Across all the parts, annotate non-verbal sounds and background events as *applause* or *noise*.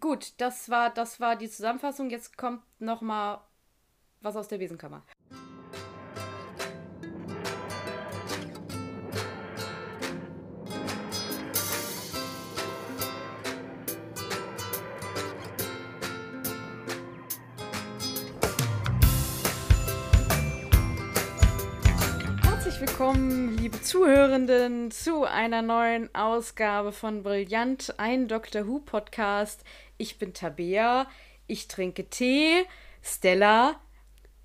gut, das war, das war die Zusammenfassung. Jetzt kommt noch mal was aus der Besenkammer. Herzlich willkommen, liebe Zuhörenden, zu einer neuen Ausgabe von Brillant, ein Doctor Who Podcast. Ich bin Tabea, ich trinke Tee. Stella,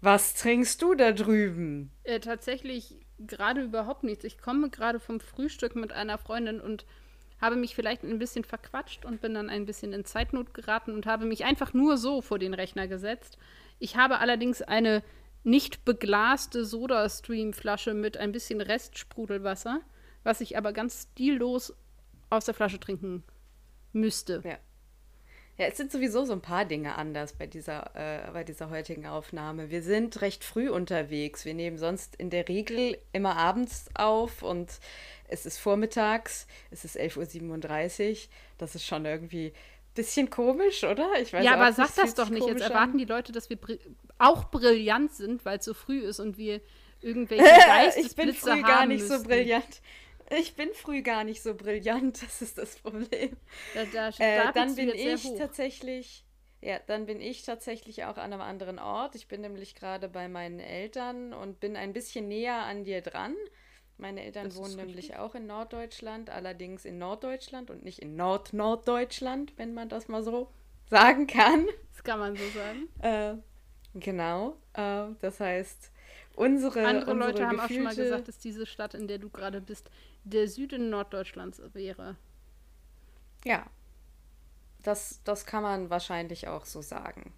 was trinkst du da drüben? Äh, tatsächlich gerade überhaupt nichts. Ich komme gerade vom Frühstück mit einer Freundin und habe mich vielleicht ein bisschen verquatscht und bin dann ein bisschen in Zeitnot geraten und habe mich einfach nur so vor den Rechner gesetzt. Ich habe allerdings eine nicht beglaste Soda-Stream-Flasche mit ein bisschen Restsprudelwasser, was ich aber ganz stillos aus der Flasche trinken müsste. Ja. Ja, es sind sowieso so ein paar Dinge anders bei dieser, äh, bei dieser heutigen Aufnahme. Wir sind recht früh unterwegs. Wir nehmen sonst in der Regel immer abends auf und es ist vormittags, es ist 11.37 Uhr. Das ist schon irgendwie ein bisschen komisch, oder? Ich weiß ja, aber sag das doch nicht. Jetzt erwarten die Leute, dass wir bri auch brillant sind, weil es so früh ist und wir irgendwelche Geistesblitze *laughs* Ich bin früh gar nicht müssten. so brillant. Ich bin früh gar nicht so brillant, *laughs* das ist das Problem. Da, da, äh, dann bin ich tatsächlich, ja, dann bin ich tatsächlich auch an einem anderen Ort. Ich bin nämlich gerade bei meinen Eltern und bin ein bisschen näher an dir dran. Meine Eltern das wohnen nämlich auch in Norddeutschland, allerdings in Norddeutschland und nicht in Nord-Norddeutschland, wenn man das mal so sagen kann. Das kann man so sagen. Äh, genau. Äh, das heißt, unsere. Andere unsere Leute haben auch schon mal gesagt, dass diese Stadt, in der du gerade bist, der Süden Norddeutschlands wäre. Ja, das, das kann man wahrscheinlich auch so sagen.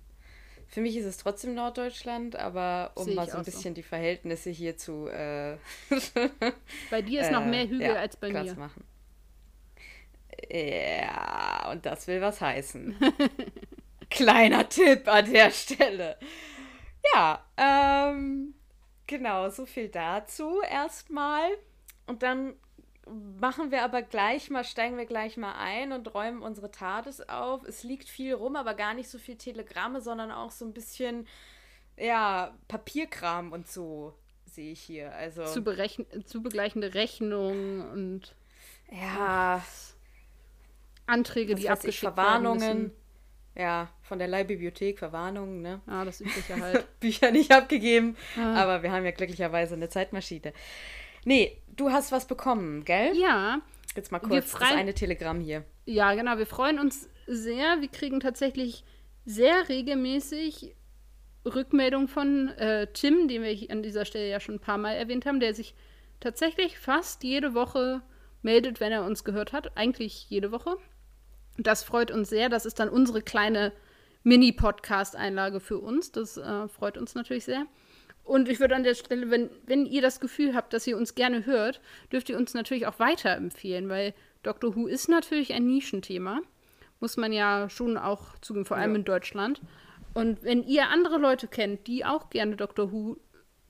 Für mich ist es trotzdem Norddeutschland, aber um mal so ein bisschen so. die Verhältnisse hier zu. Äh, *laughs* bei dir ist äh, noch mehr Hügel ja, als bei mir. Machen. Ja, und das will was heißen. *laughs* Kleiner Tipp an der Stelle. Ja, ähm, genau, so viel dazu erstmal. Und dann machen wir aber gleich mal, steigen wir gleich mal ein und räumen unsere TARDIS auf. Es liegt viel rum, aber gar nicht so viel Telegramme, sondern auch so ein bisschen, ja, Papierkram und so sehe ich hier. Also zu, zu begleichende Rechnungen und ja, Anträge, die abgeschickt Verwarnungen. Werden müssen. Ja, von der Leihbibliothek, Verwarnungen, ne? Ah, das übliche *laughs* halt. Bücher nicht abgegeben, ah. aber wir haben ja glücklicherweise eine Zeitmaschine. Nee, du hast was bekommen, gell? Ja. Jetzt mal kurz das eine Telegramm hier. Ja, genau. Wir freuen uns sehr. Wir kriegen tatsächlich sehr regelmäßig Rückmeldung von äh, Tim, den wir an dieser Stelle ja schon ein paar Mal erwähnt haben, der sich tatsächlich fast jede Woche meldet, wenn er uns gehört hat. Eigentlich jede Woche. Das freut uns sehr. Das ist dann unsere kleine Mini-Podcast-Einlage für uns. Das äh, freut uns natürlich sehr. Und ich würde an der Stelle, wenn, wenn ihr das Gefühl habt, dass ihr uns gerne hört, dürft ihr uns natürlich auch weiterempfehlen, weil Doctor Who ist natürlich ein Nischenthema. Muss man ja schon auch zugeben, vor allem ja. in Deutschland. Und wenn ihr andere Leute kennt, die auch gerne Doctor Who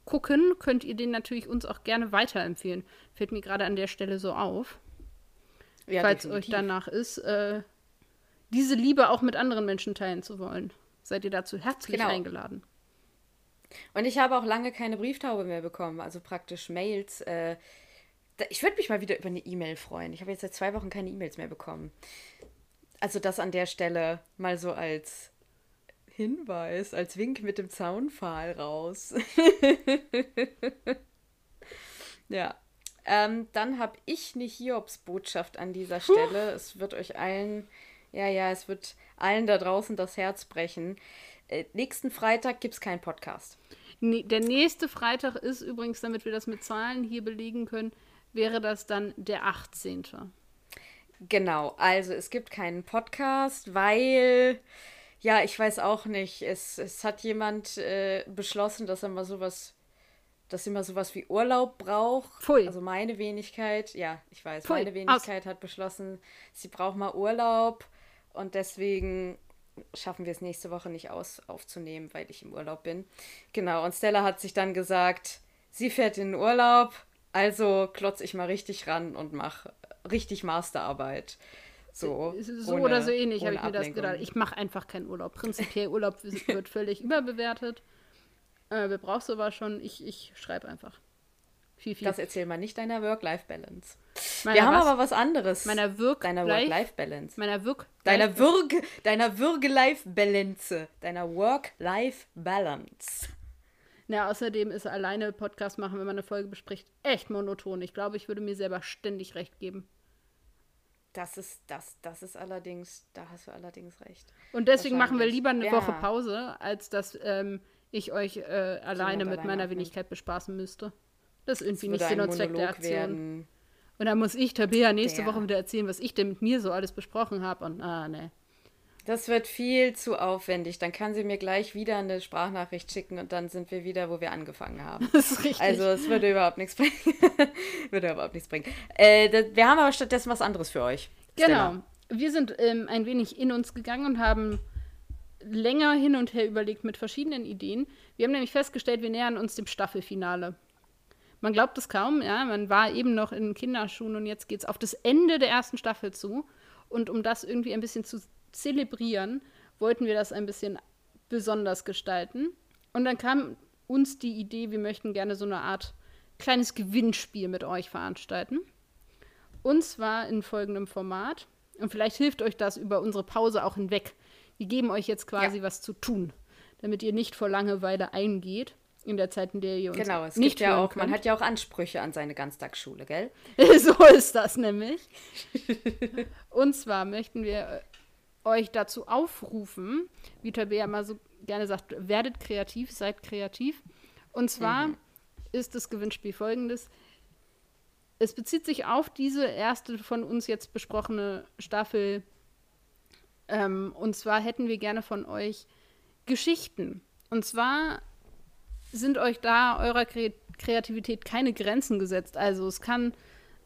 gucken, könnt ihr den natürlich uns auch gerne weiterempfehlen. Fällt mir gerade an der Stelle so auf. Ja, falls definitiv. euch danach ist, äh, diese Liebe auch mit anderen Menschen teilen zu wollen. Seid ihr dazu herzlich genau. eingeladen. Und ich habe auch lange keine Brieftaube mehr bekommen, also praktisch Mails. Äh, ich würde mich mal wieder über eine E-Mail freuen. Ich habe jetzt seit zwei Wochen keine E-Mails mehr bekommen. Also das an der Stelle mal so als Hinweis, als Wink mit dem Zaunpfahl raus. *laughs* ja. Ähm, dann habe ich eine Hiobs-Botschaft an dieser Stelle. Puh. Es wird euch allen, ja, ja, es wird allen da draußen das Herz brechen. Äh, nächsten Freitag gibt es keinen Podcast. Nee, der nächste Freitag ist übrigens, damit wir das mit Zahlen hier belegen können, wäre das dann der 18. Genau, also es gibt keinen Podcast, weil, ja, ich weiß auch nicht, es, es hat jemand äh, beschlossen, dass er mal sowas dass sie mal sowas wie Urlaub braucht. Pfui. Also meine Wenigkeit, ja, ich weiß, Pfui. meine Wenigkeit Aus. hat beschlossen, sie braucht mal Urlaub und deswegen schaffen wir es nächste Woche nicht aus, aufzunehmen, weil ich im Urlaub bin. Genau, und Stella hat sich dann gesagt, sie fährt in den Urlaub, also klotze ich mal richtig ran und mache richtig Masterarbeit. So, so ohne, oder so ähnlich habe ich mir das Ablenkung. gedacht. Ich mache einfach keinen Urlaub. Prinzipiell Urlaub *laughs* wird völlig überbewertet. Äh, wer braucht sowas schon? Ich, ich schreibe einfach. Viel, viel. Das erzähl mal nicht deiner Work-Life-Balance. Meiner Wir haben was? aber was anderes. meiner Wirk deiner Life- Work-Life-Balance. meiner Wirk Deiner Würge, deiner Würge-Life-Balance. Deiner Work-Life-Balance. Ja, außerdem ist alleine Podcast machen, wenn man eine Folge bespricht, echt monoton. Ich glaube, ich würde mir selber ständig recht geben. Das ist, das, das ist allerdings, da hast du allerdings recht. Und deswegen machen wir lieber eine Ja. Woche Pause, als dass ähm, ich euch äh, alleine mit alleine meiner. Wenigkeit bespaßen müsste. Das ist irgendwie Es nicht Sinn und Zweck der Aktion. werden. Und dann muss ich Tabea nächste Der- Woche wieder erzählen, was ich denn mit mir so alles besprochen habe. Und ah, ne. Das wird viel zu aufwendig. Dann kann sie mir gleich wieder eine Sprachnachricht schicken und dann sind wir wieder, wo wir angefangen haben. *laughs* Das ist richtig. Also es würde überhaupt nichts bringen. *laughs* würde überhaupt nichts bringen. Äh, das, wir haben aber stattdessen was anderes für euch. Stella. Genau. Wir sind ähm, ein wenig in uns gegangen und haben länger hin und her überlegt mit verschiedenen Ideen. Wir haben nämlich festgestellt, wir nähern uns dem Staffelfinale. Man glaubt es kaum, ja, man war eben noch in Kinderschuhen und jetzt geht es auf das Ende der ersten Staffel zu. Und um das irgendwie ein bisschen zu zelebrieren, wollten wir das ein bisschen besonders gestalten. Und dann kam uns die Idee, wir möchten gerne so eine Art kleines Gewinnspiel mit euch veranstalten. Und zwar in folgendem Format. Und vielleicht hilft euch das über unsere Pause auch hinweg. Wir geben euch jetzt quasi Ja. was zu tun, damit ihr nicht vor Langeweile eingeht in der Zeit, in der ihr uns Genau, es nicht gibt ja auch, man könnt. hat ja auch Ansprüche an seine Ganztagsschule, gell? *laughs* so ist das nämlich. *laughs* Und zwar möchten wir äh, euch dazu aufrufen, wie Tabea mal so gerne sagt, werdet kreativ, seid kreativ. Und zwar ist das Gewinnspiel folgendes. Es bezieht sich auf diese erste von uns jetzt besprochene Staffel. Ähm, und zwar hätten wir gerne von euch Geschichten. Und zwar sind euch da eurer Kre Kreativität keine Grenzen gesetzt. Also es kann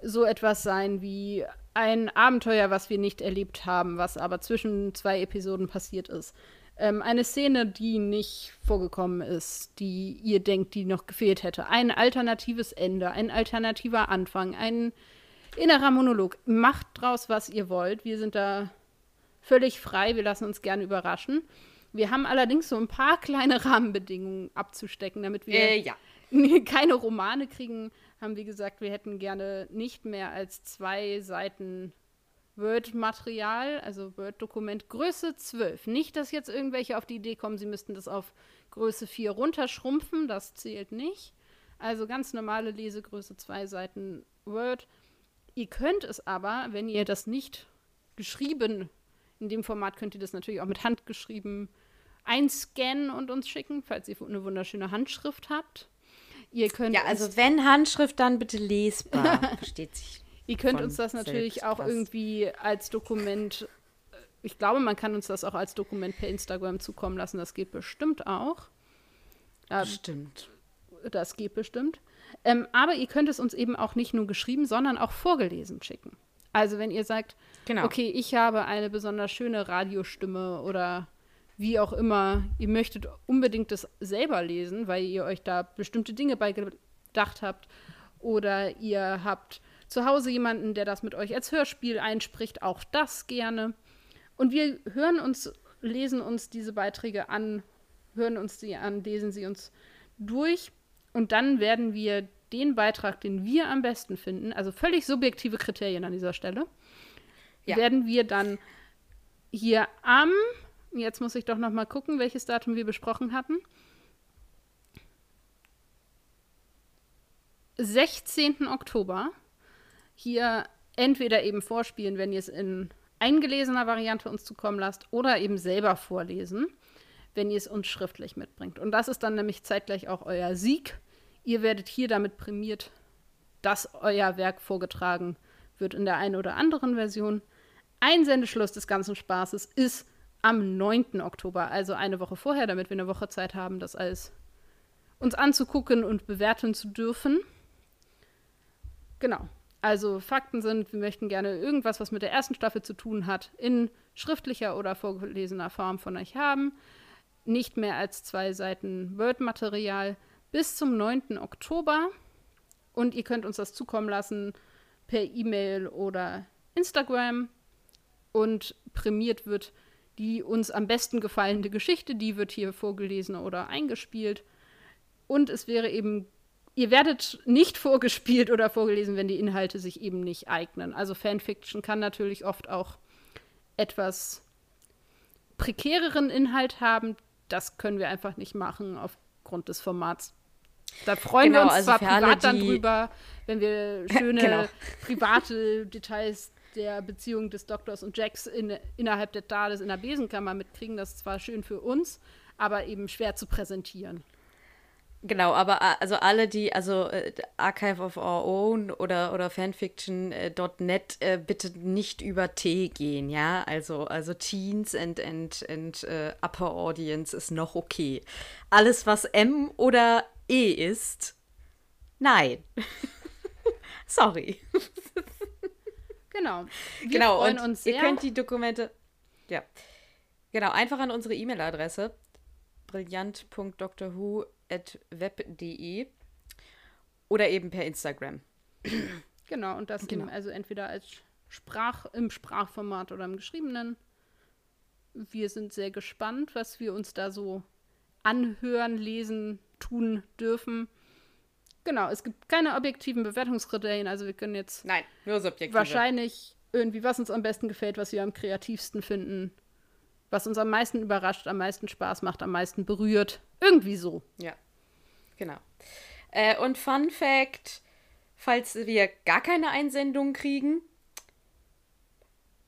so etwas sein wie ein Abenteuer, was wir nicht erlebt haben, was aber zwischen zwei Episoden passiert ist. Ähm, eine Szene, die nicht vorgekommen ist, die ihr denkt, die noch gefehlt hätte. Ein alternatives Ende, ein alternativer Anfang, ein innerer Monolog. Macht draus, was ihr wollt. Wir sind da völlig frei. Wir lassen uns gerne überraschen. Wir haben allerdings so ein paar kleine *laughs* Rahmenbedingungen abzustecken, damit wir Äh, ja. *laughs* keine Romane kriegen, haben wir gesagt, wir hätten gerne nicht mehr als zwei Seiten Word-Material, also Word-Dokument, Größe 12. Nicht, dass jetzt irgendwelche auf die Idee kommen, sie müssten das auf Größe 4 runterschrumpfen, das zählt nicht. Also ganz normale Lesegröße, zwei Seiten Word. Ihr könnt es aber, wenn ihr das nicht geschrieben, in dem Format könnt ihr das natürlich auch mit Hand geschrieben einscannen und uns schicken, falls ihr eine wunderschöne Handschrift habt. Ihr könnt Ja, also wenn Handschrift, dann bitte lesbar. *laughs* Versteht sich. Ihr könnt uns das natürlich auch fast. irgendwie als Dokument, äh, ich glaube, man kann uns das auch als Dokument per Instagram zukommen lassen. Das geht bestimmt auch. Ähm, Stimmt. das geht bestimmt. Ähm, aber ihr könnt es uns eben auch nicht nur geschrieben, sondern auch vorgelesen schicken. Also wenn ihr sagt, Genau. okay, ich habe eine besonders schöne Radiostimme oder wie auch immer, ihr möchtet unbedingt das selber lesen, weil ihr euch da bestimmte Dinge bei gedacht habt oder ihr habt zu Hause jemanden, der das mit euch als Hörspiel einspricht, auch das gerne. Und wir hören uns, lesen uns diese Beiträge an, hören uns sie an, lesen sie uns durch und dann werden wir den Beitrag, den wir am besten finden, also völlig subjektive Kriterien an dieser Stelle, Ja. werden wir dann hier am, jetzt muss ich doch noch mal gucken, welches Datum wir besprochen hatten, 16. Oktober hier entweder eben vorspielen, wenn ihr es in eingelesener Variante uns zukommen lasst, oder eben selber vorlesen, wenn ihr es uns schriftlich mitbringt. Und das ist dann nämlich zeitgleich auch euer Sieg. Ihr werdet hier damit prämiert, dass euer Werk vorgetragen wird in der einen oder anderen Version. Einsendeschluss des ganzen Spaßes ist am 9. Oktober, also eine Woche vorher, damit wir eine Woche Zeit haben, das alles uns anzugucken und bewerten zu dürfen. Genau. Also Fakten sind, wir möchten gerne irgendwas, was mit der ersten Staffel zu tun hat, in schriftlicher oder vorgelesener Form von euch haben. Nicht mehr als zwei Seiten Word-Material bis zum 9. Oktober. Und ihr könnt uns das zukommen lassen per E-Mail oder Instagram. und prämiert wird die uns am besten gefallende Geschichte, die wird hier vorgelesen oder eingespielt. Und es wäre eben, ihr werdet nicht vorgespielt oder vorgelesen, wenn die Inhalte sich eben nicht eignen. Also Fanfiction kann natürlich oft auch etwas prekäreren Inhalt haben. Das können wir einfach nicht machen aufgrund des Formats. Da freuen genau, wir uns also zwar privat alle, dann drüber, wenn wir *laughs* schöne genau. private Details der Beziehung des Doktors und Jacks in, innerhalb der TARDIS in der Besenkammer mitkriegen. Das ist zwar schön für uns, aber eben schwer zu präsentieren. Genau, aber also alle, die, also äh, Archive of Our Own oder, oder Fanfiction.net äh, äh, bitte nicht über T gehen, ja? Also, also Teens and, and, and uh, Upper Audience ist noch okay. Alles, was M oder E ist, nein. *laughs* Sorry. *laughs* Genau. Wir genau, freuen und uns sehr. Ihr könnt die Dokumente. Ja. Genau, einfach an unsere E-Mail-Adresse brillant.drwho.web.de oder eben per Instagram. Genau, und das genau. also entweder als Sprach, im Sprachformat oder im geschriebenen. Wir sind sehr gespannt, was wir uns da so anhören, lesen, tun dürfen. Genau, es gibt keine objektiven Bewertungskriterien, also wir können jetzt Nein, nur subjektive. wahrscheinlich irgendwie, was uns am besten gefällt, was wir am kreativsten finden, was uns am meisten überrascht, am meisten Spaß macht, am meisten berührt. Irgendwie so. Ja, genau. Äh, und Fun Fact, falls wir gar keine Einsendung kriegen,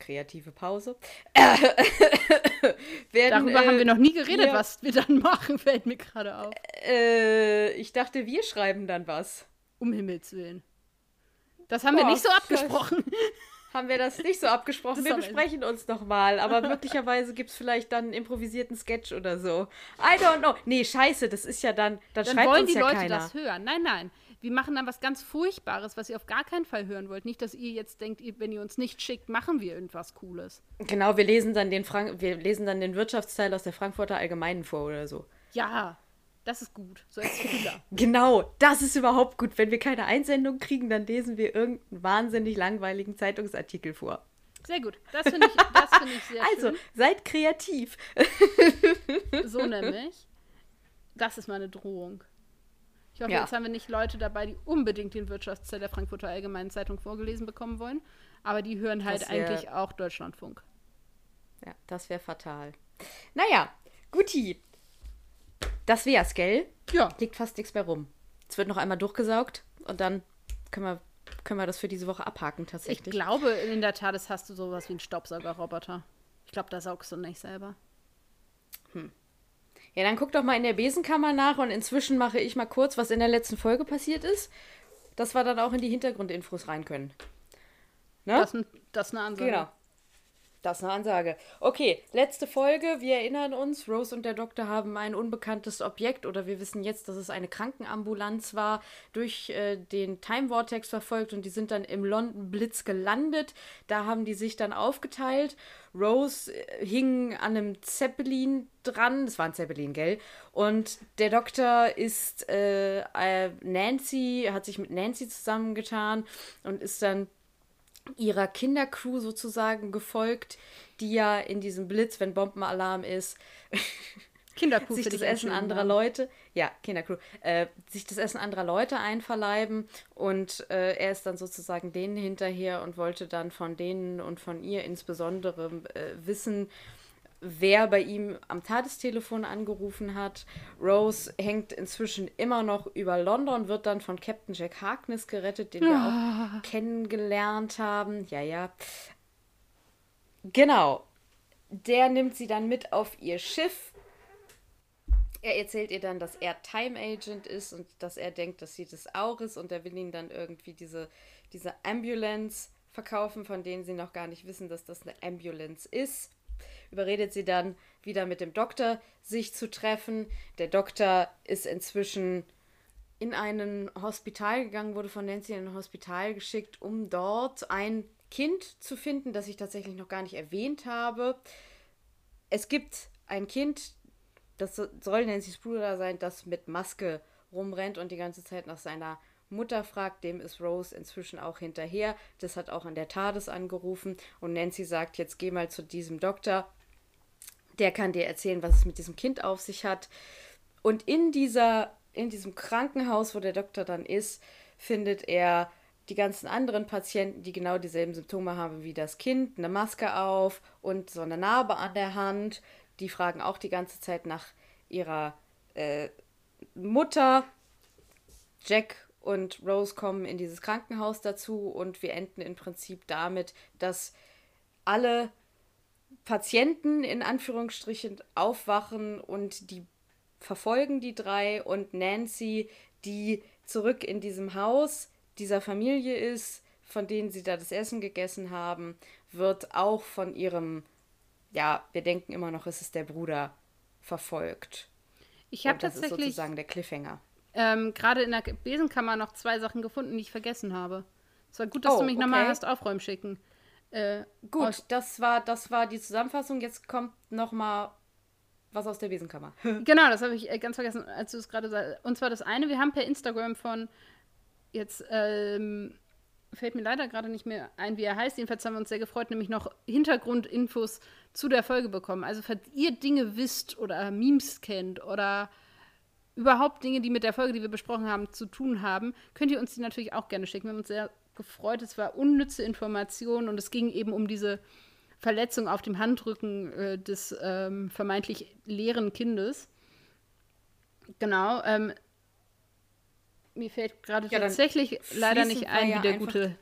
kreative Pause. *laughs* werden, Darüber äh, haben wir noch nie geredet, wir, was wir dann machen, *laughs* fällt mir gerade auf. Äh, ich dachte, wir schreiben dann was. Um Himmels Willen. Das haben Boah, wir nicht so abgesprochen. *laughs* Haben wir das nicht so abgesprochen? Wir besprechen uns noch mal. Aber möglicherweise gibt es vielleicht dann einen improvisierten Sketch oder so. I don't know. Nee, scheiße, das ist ja dann. Dann, dann wollen die ja Leute keiner. das hören. Nein, nein wir machen dann was ganz Furchtbares, was ihr auf gar keinen Fall hören wollt. Nicht, dass ihr jetzt denkt, wenn ihr uns nicht schickt, machen wir irgendwas Cooles. Genau, wir lesen dann den Frank wir lesen dann den Wirtschaftsteil aus der Frankfurter Allgemeinen vor oder so. Ja, das ist gut. So als Schüler. *laughs* genau, das ist überhaupt gut. Wenn wir keine Einsendung kriegen, dann lesen wir irgendeinen wahnsinnig langweiligen Zeitungsartikel vor. Sehr gut. Das finde ich, find ich sehr also, schön. seid kreativ. so nämlich. Das ist meine Drohung. Ich hoffe, ja. jetzt haben wir nicht Leute dabei, die unbedingt den Wirtschaftsteil der Frankfurter Allgemeinen Zeitung vorgelesen bekommen wollen. Aber die hören halt wär, eigentlich auch Deutschlandfunk. Ja, das wäre fatal. Naja, guti. Das wär's, gell? Ja. Liegt fast nichts mehr rum. Es wird noch einmal durchgesaugt und dann können wir, können wir das für diese Woche abhaken tatsächlich. Ich glaube, in der Tat hast du sowas wie einen Staubsaugerroboter. Ich glaube, da saugst du nicht selber. Ja, dann guck doch mal in der Besenkammer nach und inzwischen mache ich mal kurz, was in der letzten Folge passiert ist, dass wir dann auch in die Hintergrundinfos rein können. Ne? Das, das ist eine Ansage. Genau. Das ist eine Ansage. Okay, letzte Folge. Wir erinnern uns, Rose und der Doktor haben ein unbekanntes Objekt oder wir wissen jetzt, dass es eine Krankenambulanz war, durch äh, den Time Vortex verfolgt und die sind dann im London Blitz gelandet. Da haben die sich dann aufgeteilt. Rose äh, hing an einem Zeppelin dran. Das war ein Zeppelin, gell? Und der Doktor ist äh, äh Nancy, hat sich mit Nancy zusammengetan und ist dann ihrer Kindercrew sozusagen gefolgt, die ja in diesem Blitz, wenn Bombenalarm ist, *laughs* Kindercrew sich das Essen anderer Leute, ja, Kindercrew, äh, sich das Essen anderer Leute einverleiben und äh, er ist dann sozusagen denen hinterher und wollte dann von denen und von ihr insbesondere äh, wissen, wer bei ihm am Tagestelefon angerufen hat. Rose hängt inzwischen immer noch über London, wird dann von Captain Jack Harkness gerettet, den wir auch ah. kennengelernt haben. Ja, ja. Genau. Der nimmt sie dann mit auf ihr Schiff. Er erzählt ihr dann, dass er Time Agent ist und dass er denkt, dass sie das auch ist und er will ihnen dann irgendwie diese, diese Ambulance verkaufen, von denen sie noch gar nicht wissen, dass das eine Ambulance ist überredet sie dann wieder mit dem Doktor, sich zu treffen. Der Doktor ist inzwischen in ein Hospital gegangen, wurde von Nancy in ein Hospital geschickt, um dort ein Kind zu finden, das ich tatsächlich noch gar nicht erwähnt habe. Es gibt ein Kind, das soll Nancy's Bruder sein, das mit Maske rumrennt und die ganze Zeit nach seiner Mutter fragt, dem ist Rose inzwischen auch hinterher. Das hat auch an der TARDIS angerufen und Nancy sagt, jetzt geh mal zu diesem Doktor. Der kann dir erzählen, was es mit diesem Kind auf sich hat. Und in dieser, in diesem Krankenhaus, wo der Doktor dann ist, findet er die ganzen anderen Patienten, die genau dieselben Symptome haben wie das Kind, eine Maske auf und so eine Narbe an der Hand. Die fragen auch die ganze Zeit nach ihrer äh, Mutter. Jack und Rose kommen in dieses Krankenhaus dazu und wir enden im Prinzip damit, dass alle Patienten in Anführungsstrichen aufwachen und die verfolgen die drei und Nancy, die zurück in diesem Haus dieser Familie ist, von denen sie da das Essen gegessen haben, wird auch von ihrem, ja, wir denken immer noch, es ist der Bruder, verfolgt. Ich habe tatsächlich. Ist sozusagen der Cliffhanger. Ähm, Gerade in der Besenkammer noch zwei Sachen gefunden, die ich vergessen habe. Es war gut, dass oh, du mich okay. nochmal hast aufräumen schicken. Äh, gut, das war, das war die Zusammenfassung. Jetzt kommt nochmal was aus der Besenkammer. *laughs* genau, das habe ich äh, ganz vergessen, als du es gerade sagst. Und zwar das eine, wir haben per Instagram von jetzt ähm, fällt mir leider gerade nicht mehr ein, wie er heißt. Jedenfalls haben wir uns sehr gefreut, nämlich noch Hintergrundinfos zu der Folge bekommen. Also, falls ihr Dinge wisst oder Memes kennt oder überhaupt Dinge, die mit der Folge, die wir besprochen haben, zu tun haben, könnt ihr uns die natürlich auch gerne schicken. Wir haben uns sehr gefreut. Es war unnütze Information und es ging eben um diese Verletzung auf dem Handrücken äh, des ähm, vermeintlich leeren Kindes. Genau. Ähm, mir fällt gerade ja, tatsächlich leider nicht ein, ja wie der gute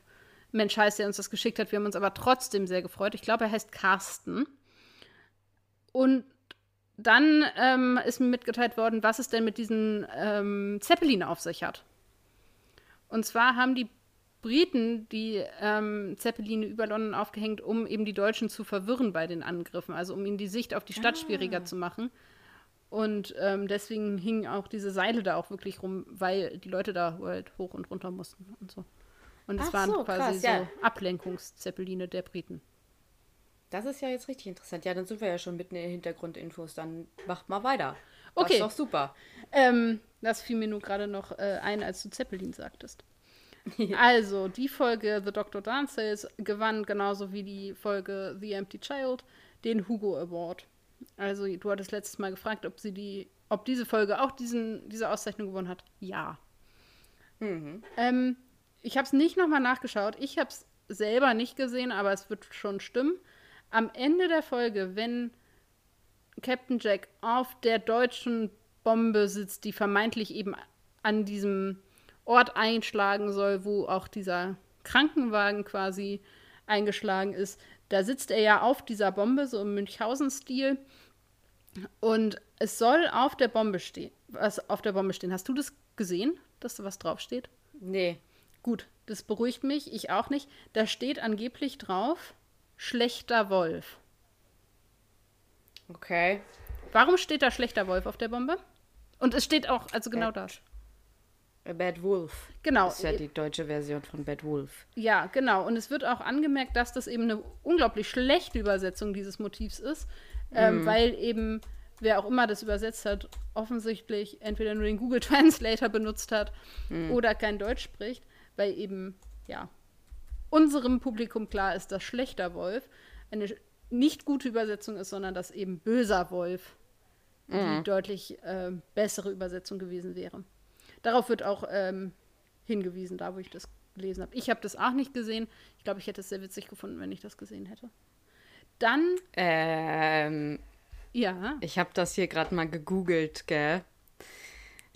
Mensch heißt, der uns das geschickt hat. Wir haben uns aber trotzdem sehr gefreut. Ich glaube, er heißt Carsten. Und dann ähm, ist mir mitgeteilt worden, was es denn mit diesen ähm, Zeppelin auf sich hat. Und zwar haben die Briten die ähm, Zeppeline über London aufgehängt, um eben die Deutschen zu verwirren bei den Angriffen, also um ihnen die Sicht auf die Stadt ah. schwieriger zu machen. Und ähm, deswegen hingen auch diese Seile da auch wirklich rum, weil die Leute da halt hoch und runter mussten und so. Und es waren so, quasi krass, ja. so Ablenkungszeppeline der Briten. Das ist ja jetzt richtig interessant. Ja, dann sind wir ja schon mitten in den Hintergrundinfos. Dann macht mal weiter. Okay. Das ist doch super. Ähm, das fiel mir nur gerade noch äh, ein, als du Zeppelin sagtest. *laughs* also, die Folge The Doctor Dances gewann genauso wie die Folge The Empty Child den Hugo Award. Also, du hattest letztes Mal gefragt, ob sie die, ob diese Folge auch diesen, diese Auszeichnung gewonnen hat. Ja. Mhm. Ähm, ich habe es nicht nochmal nachgeschaut. Ich habe es selber nicht gesehen, aber es wird schon stimmen. Am Ende der Folge, wenn Captain Jack auf der deutschen Bombe sitzt, die vermeintlich eben an diesem Ort einschlagen soll, wo auch dieser Krankenwagen quasi eingeschlagen ist, da sitzt er ja auf dieser Bombe, so im Münchhausen-Stil. Und es soll auf der Bombe stehen. Was auf der Bombe stehen? Hast du das gesehen, dass da was draufsteht? Nee. Gut, das beruhigt mich, ich auch nicht. Da steht angeblich drauf, schlechter Wolf. Okay. Warum steht da schlechter Wolf auf der Bombe? Und es steht auch, also genau Bad, da. Bad Wolf. Genau. Das ist ja die deutsche Version von Bad Wolf. Ja, genau. Und es wird auch angemerkt, dass das eben eine unglaublich schlechte Übersetzung dieses Motivs ist, ähm, mhm. weil eben wer auch immer das übersetzt hat, offensichtlich entweder nur den Google *laughs* Translator benutzt hat mhm. oder kein Deutsch spricht, weil eben, ja, unserem Publikum klar ist, dass schlechter Wolf eine nicht gute Übersetzung ist, sondern dass eben böser Wolf mhm. die deutlich äh, bessere Übersetzung gewesen wäre. Darauf wird auch ähm, hingewiesen, da wo ich das gelesen habe. Ich habe das auch nicht gesehen. Ich glaube, ich hätte es sehr witzig gefunden, wenn ich das gesehen hätte. Dann. Ähm, ja. Ich habe das hier gerade mal gegoogelt, gell?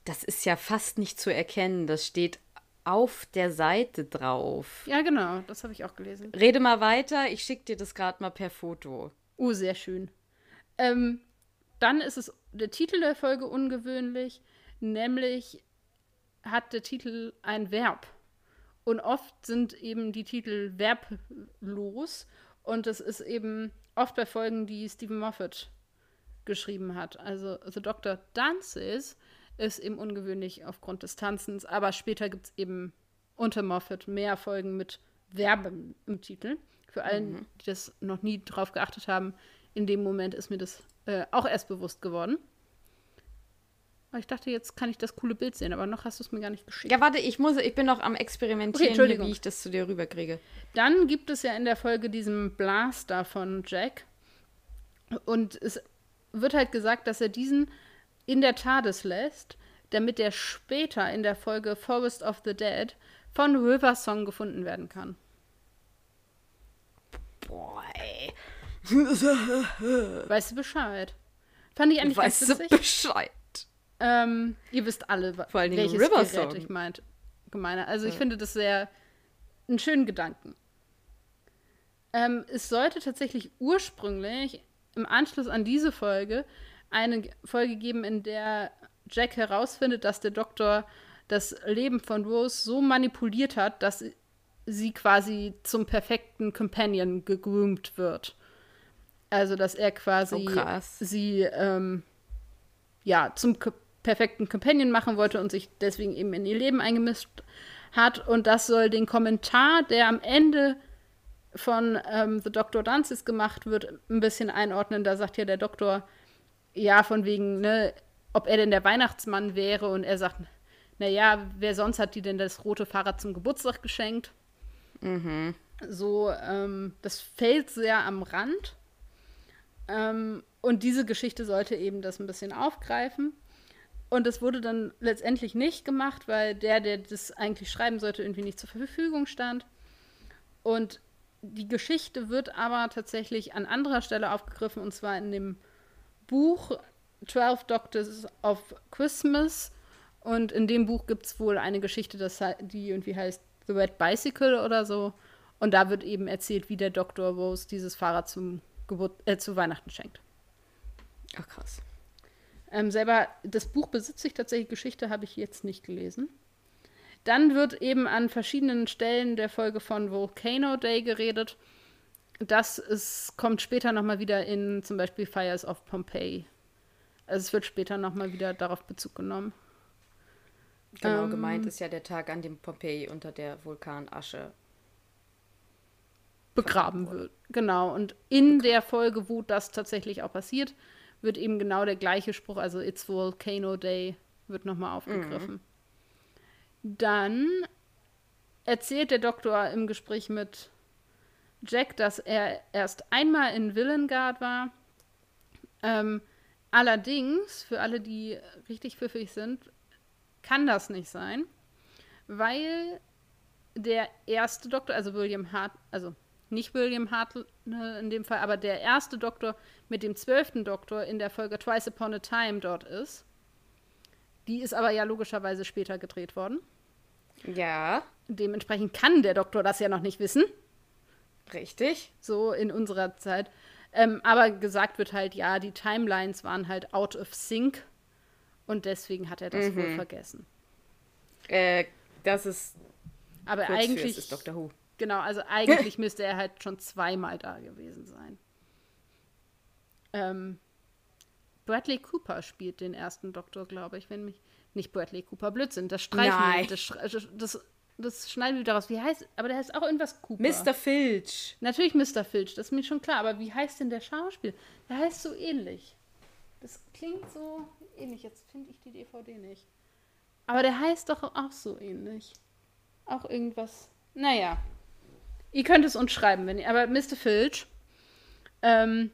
Das ist ja fast nicht zu erkennen. Das steht auf der Seite drauf. Ja, genau, das habe ich auch gelesen. Rede mal weiter, ich schicke dir das gerade mal per Foto. Oh, sehr schön. Ähm, dann ist es der Titel der Folge ungewöhnlich, nämlich hat der Titel ein Verb. Und oft sind eben die Titel verblos und es ist eben oft bei Folgen, die Stephen Moffat geschrieben hat. Also The Doctor Dances ist eben ungewöhnlich aufgrund des Tanzens, aber später gibt es eben unter Moffat mehr Folgen mit Verben im Titel. Für allen, mhm. die das noch nie drauf geachtet haben, in dem Moment ist mir das äh, auch erst bewusst geworden. Oh, ich dachte, jetzt kann ich das coole Bild sehen, aber noch hast du es mir gar nicht geschickt. Ja, warte, ich muss, ich bin noch am experimentieren, Okay, wie ich das zu dir rüberkriege. Dann gibt es ja in der Folge diesen Blaster von Jack. Und es wird halt gesagt, dass er diesen in der TARDIS lässt, damit er später in der Folge Forest of the Dead von River Song gefunden werden kann. Boah, ey. Weißt du Bescheid? Fand ich eigentlich Weißt ganz du witzig. Bescheid? Ähm, ihr wisst alle, Vor allen welches River Gerät Song. ich meint, gemeine. Also ich finde das sehr einen schönen Gedanken. Ähm, es sollte tatsächlich ursprünglich im Anschluss an diese Folge eine Folge geben, in der Jack herausfindet, dass der Doktor das Leben von Rose so manipuliert hat, dass sie quasi zum perfekten Companion gegroomt wird. Also, dass er quasi krass. sie ähm, ja, zum perfekten Companion machen wollte und sich deswegen eben in ihr Leben eingemischt hat. Und das soll den Kommentar, der am Ende von ähm, The Doctor Dances gemacht wird, ein bisschen einordnen. Da sagt ja der Doktor, ja, von wegen, ne, ob er denn der Weihnachtsmann wäre. Und er sagt, naja, wer sonst hat die denn das rote Fahrrad zum Geburtstag geschenkt? So, ähm, das fällt sehr am Rand. Ähm, und diese Geschichte sollte eben das ein bisschen aufgreifen. Und das wurde dann letztendlich nicht gemacht, weil der, der das eigentlich schreiben sollte, irgendwie nicht zur Verfügung stand. Und die Geschichte wird aber tatsächlich an anderer Stelle aufgegriffen, und zwar in dem Buch 12 Doctors of Christmas. Und in dem Buch gibt es wohl eine Geschichte, das, die irgendwie heißt The Red Bicycle oder so. Und da wird eben erzählt, wie der Dr. Rose dieses Fahrrad zum Geburt, äh, zu Weihnachten schenkt. Ach, krass. Ähm, selber, das Buch besitze ich tatsächlich, Geschichte habe ich jetzt nicht gelesen. Dann wird eben an verschiedenen Stellen der Folge von Volcano Day geredet. Das ist, kommt später nochmal wieder in zum Beispiel Fires of Pompeii. Also es wird später nochmal wieder darauf Bezug genommen. Genau, Ähm, gemeint ist ja der Tag, an dem Pompeji unter der Vulkanasche. begraben wird. Genau. Und in der Folge, wo das tatsächlich auch passiert, wird eben genau der gleiche Spruch, also It's Volcano Day, wird nochmal aufgegriffen. Dann erzählt der Doktor im Gespräch mit Jack, dass er erst einmal in Villengard war. Ähm, allerdings, für alle, die richtig pfiffig sind, kann das nicht sein, weil der erste Doktor, also William Hart, also nicht William Hart äh, in dem Fall, aber der erste Doktor mit dem zwölften Doktor in der Folge Twice Upon a Time dort ist. Die ist aber ja logischerweise später gedreht worden. Ja, Dementsprechend kann der Doktor das ja noch nicht wissen, richtig. so in unserer Zeit. Ähm, aber gesagt wird halt, ja, die Timelines waren halt out of sync und deswegen hat er das wohl vergessen. Äh, das ist Aber eigentlich es ist Doctor Who. Genau, also *laughs* eigentlich müsste er halt schon zweimal da gewesen sein. Ähm, Bradley Cooper spielt den ersten Doktor, glaube ich, wenn mich. Nicht Bradley Cooper, Blödsinn, das streichen. Das, das, das schneiden wir daraus. Wie heißt, aber der heißt auch irgendwas Cooper. Mr. Filch. Natürlich Mr. Filch, das ist mir schon klar, aber wie heißt denn der Schauspieler? Der heißt so ähnlich. Das klingt so ähnlich. Jetzt finde ich die DVD nicht. Aber der heißt doch auch so ähnlich. Auch irgendwas. Naja. Ihr könnt es uns schreiben, wenn ihr. Aber Mr. Filch. Ähm,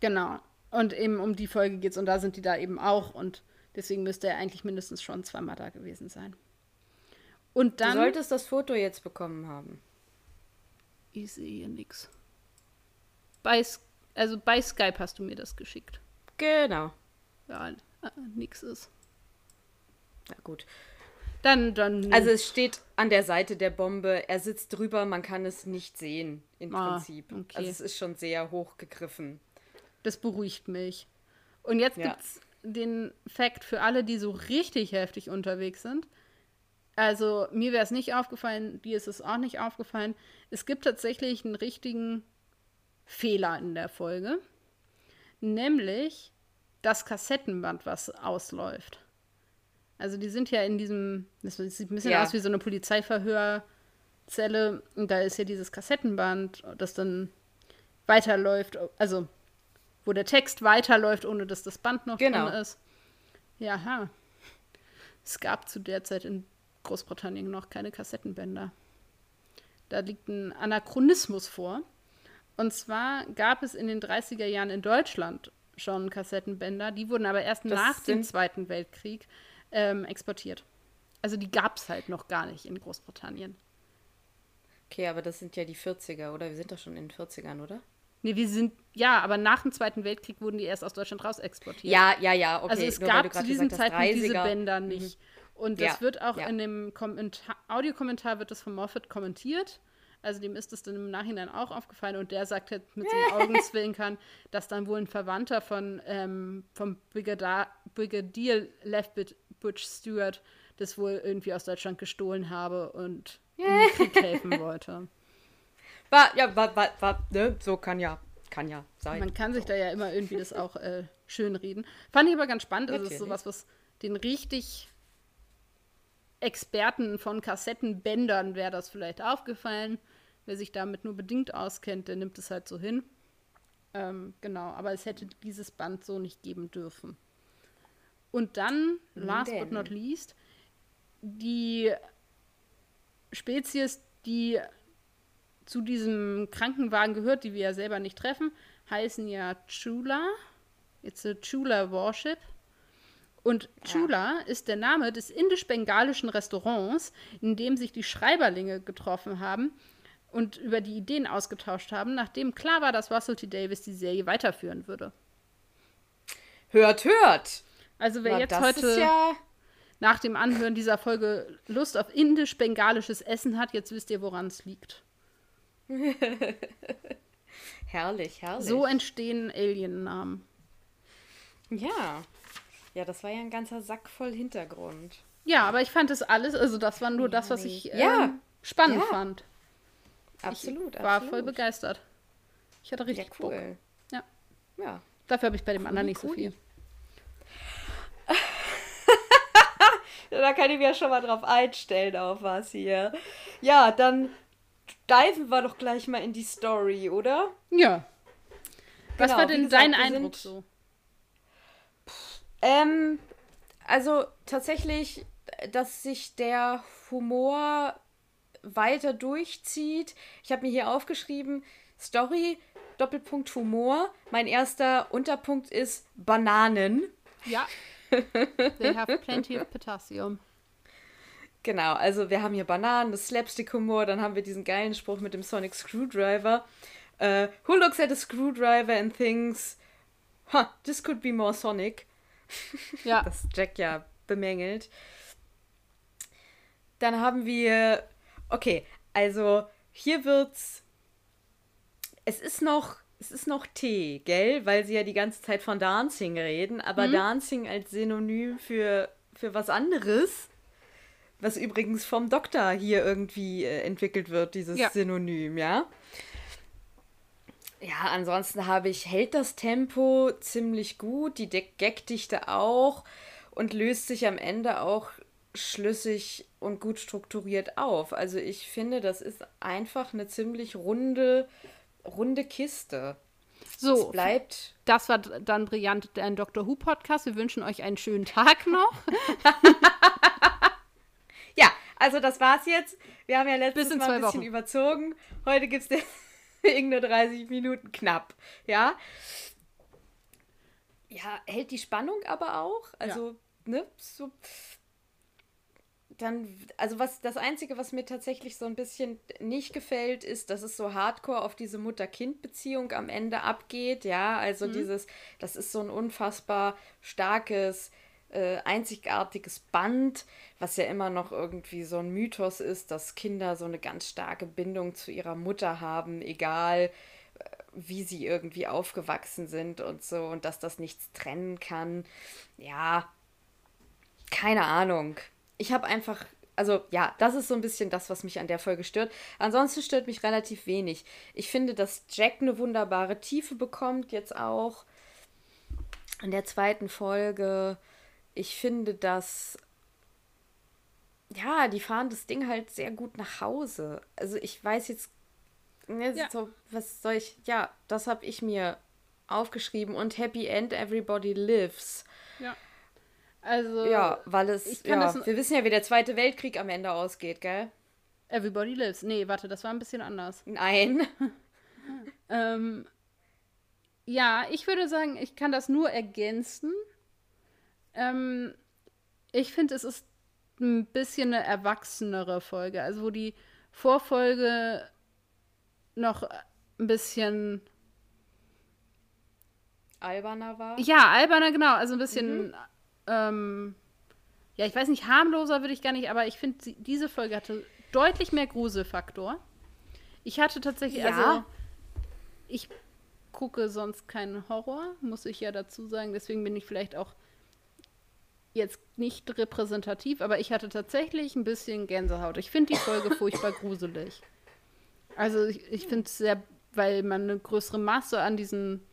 genau. Und eben um die Folge geht's und da sind die da eben auch und deswegen müsste er eigentlich mindestens schon zweimal da gewesen sein. Und Du dann. solltest das Foto jetzt bekommen haben. Ich sehe hier nix. Bei, also bei Skype hast du mir das geschickt. Genau. Ja, äh, nix ist. Na gut. Dann, dann. Also es steht an der Seite der Bombe, er sitzt drüber, man kann es nicht sehen, im Ah, Prinzip. okay. Also es ist schon sehr hochgegriffen. das beruhigt mich. Und jetzt Ja. gibt's den Fakt für alle, die so richtig heftig unterwegs sind. Also mir wäre es nicht aufgefallen, dir ist es auch nicht aufgefallen. Es gibt tatsächlich einen richtigen Fehler in der Folge. Nämlich das Kassettenband, was ausläuft. Also die sind ja in diesem, das sieht ein bisschen Ja. aus wie so eine Polizeiverhörzelle. Und da ist ja dieses Kassettenband, das dann weiterläuft. Also wo der Text weiterläuft, ohne dass das Band noch Genau. drin ist. Ja, ha. Es gab zu der Zeit in Großbritannien noch keine Kassettenbänder. Da liegt ein Anachronismus vor. Und zwar gab es in den 30er Jahren in Deutschland schon Kassettenbänder, die wurden aber erst das nach dem Zweiten Weltkrieg ähm, exportiert. Also die gab es halt noch gar nicht in Großbritannien. Okay, aber das sind ja die 40er, oder? Wir sind doch schon in den 40ern, oder? Nee, wir sind, ja, aber nach dem Zweiten Weltkrieg wurden die erst aus Deutschland raus exportiert. Ja, ja, ja, okay. Also es Nur gab zu diesem Zeitpunkt diese Bänder mhm. nicht. Mhm. Und das ja, wird auch ja. in dem Kommentar Audiokommentar wird das von Moffat kommentiert. Also dem ist es dann im Nachhinein auch aufgefallen und der sagt halt mit seinem Augenzwinkern, *laughs* dass dann wohl ein Verwandter von ähm, vom Brigadier, Left Butch Stewart das wohl irgendwie aus Deutschland gestohlen habe und Krieg helfen *laughs* wollte. War, ja, war, war, war, ne? So kann ja, kann ja sein. Man kann sich da ja immer irgendwie das auch äh, schön reden. Fand ich aber ganz spannend. Das ist sowas, was den richtig Experten von Kassettenbändern wäre das vielleicht aufgefallen. Wer sich damit nur bedingt auskennt, der nimmt es halt so hin. Ähm, genau, aber es hätte dieses Band so nicht geben dürfen. Und dann, last but not least, die Spezies, die zu diesem Krankenwagen gehört, die wir ja selber nicht treffen, heißen ja Chula. It's a Chula Warship. Und Chula ja. ist der Name des indisch-bengalischen Restaurants, in dem sich die Schreiberlinge getroffen haben und über die Ideen ausgetauscht haben, nachdem klar war, dass Russell T. Davis die Serie weiterführen würde. Hört, hört! Also wer Na, jetzt heute ja nach dem Anhören dieser Folge Lust auf indisch-bengalisches Essen hat, jetzt wisst ihr, woran es liegt. *laughs* herrlich, herrlich. So entstehen Alien-Namen. Ja. Ja, das war ja ein ganzer Sack voll Hintergrund. Ja, aber ich fand das alles, also das war nur das, was ich ja. ähm, spannend ja. fand. Absolut, ich war absolut. voll begeistert. Ich hatte richtig ja, cool. Bock. Ja. ja. Dafür habe ich bei dem cool, anderen nicht cool. so viel. Da kann ich mir ja schon mal drauf einstellen, auf was hier. Ja, dann diven wir doch gleich mal in die Story, oder? Ja. Was genau, war denn gesagt, dein Eindruck so? Ähm, also tatsächlich, dass sich der Humor weiter durchzieht. Ich habe mir hier aufgeschrieben, Story, Doppelpunkt Humor. Mein erster Unterpunkt ist Bananen. Ja. They have *laughs* plenty of potassium. Genau, also wir haben hier Bananen, das Slapstick-Humor, dann haben wir diesen geilen Spruch mit dem Sonic Screwdriver. Uh, who looks at a screwdriver and thinks, huh, this could be more Sonic? *laughs* Ja. Das Jack ja bemängelt. Dann haben wir, okay, also hier wird's, es ist noch, es ist noch T, gell? Weil sie ja die ganze Zeit von Dancing reden, aber mhm. Dancing als Synonym für, für was anderes, was übrigens vom Doktor hier irgendwie äh, entwickelt wird, dieses ja. Synonym, ja? Ja, ansonsten habe ich, hält das Tempo ziemlich gut, die Gagdichte auch und löst sich am Ende auch schlüssig und gut strukturiert auf. Also ich finde, das ist einfach eine ziemlich runde, runde Kiste. So, es bleibt. Das war dann brillant, ein Dr. Who Podcast. Wir wünschen euch einen schönen Tag noch. *laughs* ja, also das war's jetzt. Wir haben ja letztes Mal ein bisschen Wochen. überzogen. Heute gibt's den *laughs* irgendeine 30 Minuten knapp. Ja. Ja, hält die Spannung aber auch. Also, ja. ne, so. Dann, also was das Einzige, was mir tatsächlich so ein bisschen nicht gefällt, ist, dass es so hardcore auf diese Mutter-Kind-Beziehung am Ende abgeht. Ja, also mhm. dieses, das ist so ein unfassbar starkes äh, einzigartiges Band, was ja immer noch irgendwie so ein Mythos ist, dass Kinder so eine ganz starke Bindung zu ihrer Mutter haben, egal äh, wie sie irgendwie aufgewachsen sind und so und dass das nichts trennen kann. Ja, keine Ahnung. Ich habe einfach also ja, das ist so ein bisschen das, was mich an der Folge stört. Ansonsten stört mich relativ wenig. Ich finde, dass Jack eine wunderbare Tiefe bekommt, jetzt auch in der zweiten Folge ich finde, dass ja, die fahren das Ding halt sehr gut nach Hause. Also ich weiß jetzt, ne, ja. so, was soll ich, ja, das habe ich mir aufgeschrieben und Happy End, Everybody Lives. Ja. Also. Ja, weil es. Ja, wir wissen ja, wie der Zweite Weltkrieg am Ende ausgeht, gell? Everybody lives. Nee, warte, das war ein bisschen anders. Nein. *laughs* ähm, ja, ich würde sagen, ich kann das nur ergänzen. Ähm, ich finde, es ist ein bisschen eine erwachsenere Folge. Also, wo die Vorfolge noch ein bisschen alberner war. Ja, alberner, genau. Also ein bisschen, mhm. Ähm, ja, ich weiß nicht, harmloser würde ich gar nicht, aber ich finde, diese Folge hatte deutlich mehr Gruselfaktor. Ich hatte tatsächlich, ja. also ich gucke sonst keinen Horror, muss ich ja dazu sagen. Deswegen bin ich vielleicht auch jetzt nicht repräsentativ, aber ich hatte tatsächlich ein bisschen Gänsehaut. Ich finde die Folge *laughs* furchtbar gruselig. Also ich, ich finde es sehr, weil man eine größere Masse an diesen,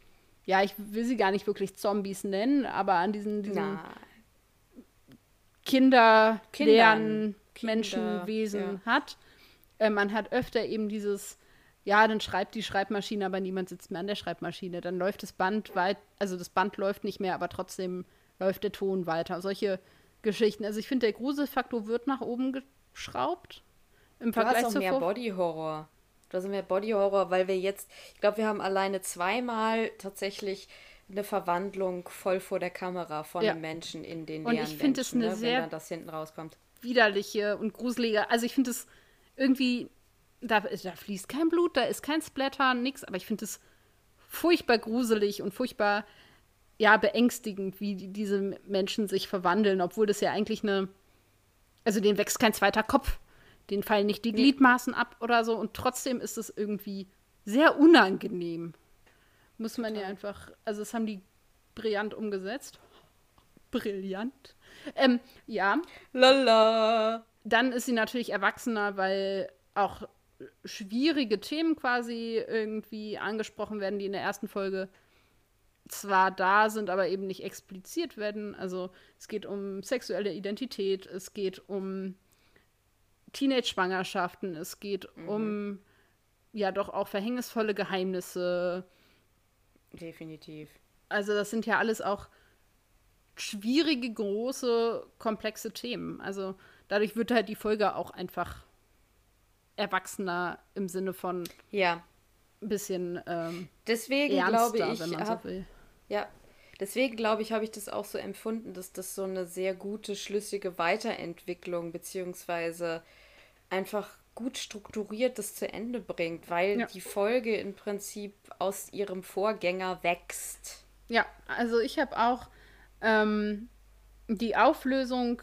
ja, ich will sie gar nicht wirklich Zombies nennen, aber an diesen, diesen Kinder, Kindern, Menschenwesen ja. hat. Äh, man hat öfter eben dieses, ja, dann schreibt die Schreibmaschine, aber niemand sitzt mehr an der Schreibmaschine. Dann läuft das Band weit, also das Band läuft nicht mehr, aber trotzdem läuft der Ton weiter. Solche Geschichten. Also ich finde, der Gruselfaktor wird nach oben geschraubt. Im du Vergleich hast auch mehr Body Horror. Du hast mehr Body Horror, weil wir jetzt, ich glaube, wir haben alleine zweimal tatsächlich eine Verwandlung voll vor der Kamera von ja. Menschen in den Und ich finde es eine ne, sehr das hinten rauskommt. widerliche und gruselige. Also ich finde es irgendwie, da, da fließt kein Blut, da ist kein Splatter, nix. Aber ich finde es furchtbar gruselig und furchtbar ja beängstigend, wie die, diese Menschen sich verwandeln, obwohl das ja eigentlich eine, also denen wächst kein zweiter Kopf, denen fallen nicht die Gliedmaßen ab oder so und trotzdem ist es irgendwie sehr unangenehm. Muss man ja einfach, also das haben die brillant umgesetzt. Brillant. Ähm, ja. Lala. Dann ist sie natürlich erwachsener, weil auch schwierige Themen quasi irgendwie angesprochen werden, die in der ersten Folge zwar da sind, aber eben nicht expliziert werden. Also es geht um sexuelle Identität, es geht um Teenage-Schwangerschaften, es geht mhm. um ja doch auch verhängnisvolle Geheimnisse. Definitiv. Also das sind ja alles auch schwierige, große, komplexe Themen. Also dadurch wird halt die Folge auch einfach erwachsener im Sinne von ja ein bisschen ähm, deswegen ernster, glaube ich, wenn man hab, so will. Ja, deswegen glaube ich, habe ich das auch so empfunden, dass das so eine sehr gute, schlüssige Weiterentwicklung beziehungsweise einfach gut strukturiert das zu Ende bringt, weil ja. die Folge im Prinzip aus ihrem Vorgänger wächst. Ja, also ich habe auch ähm, die Auflösung,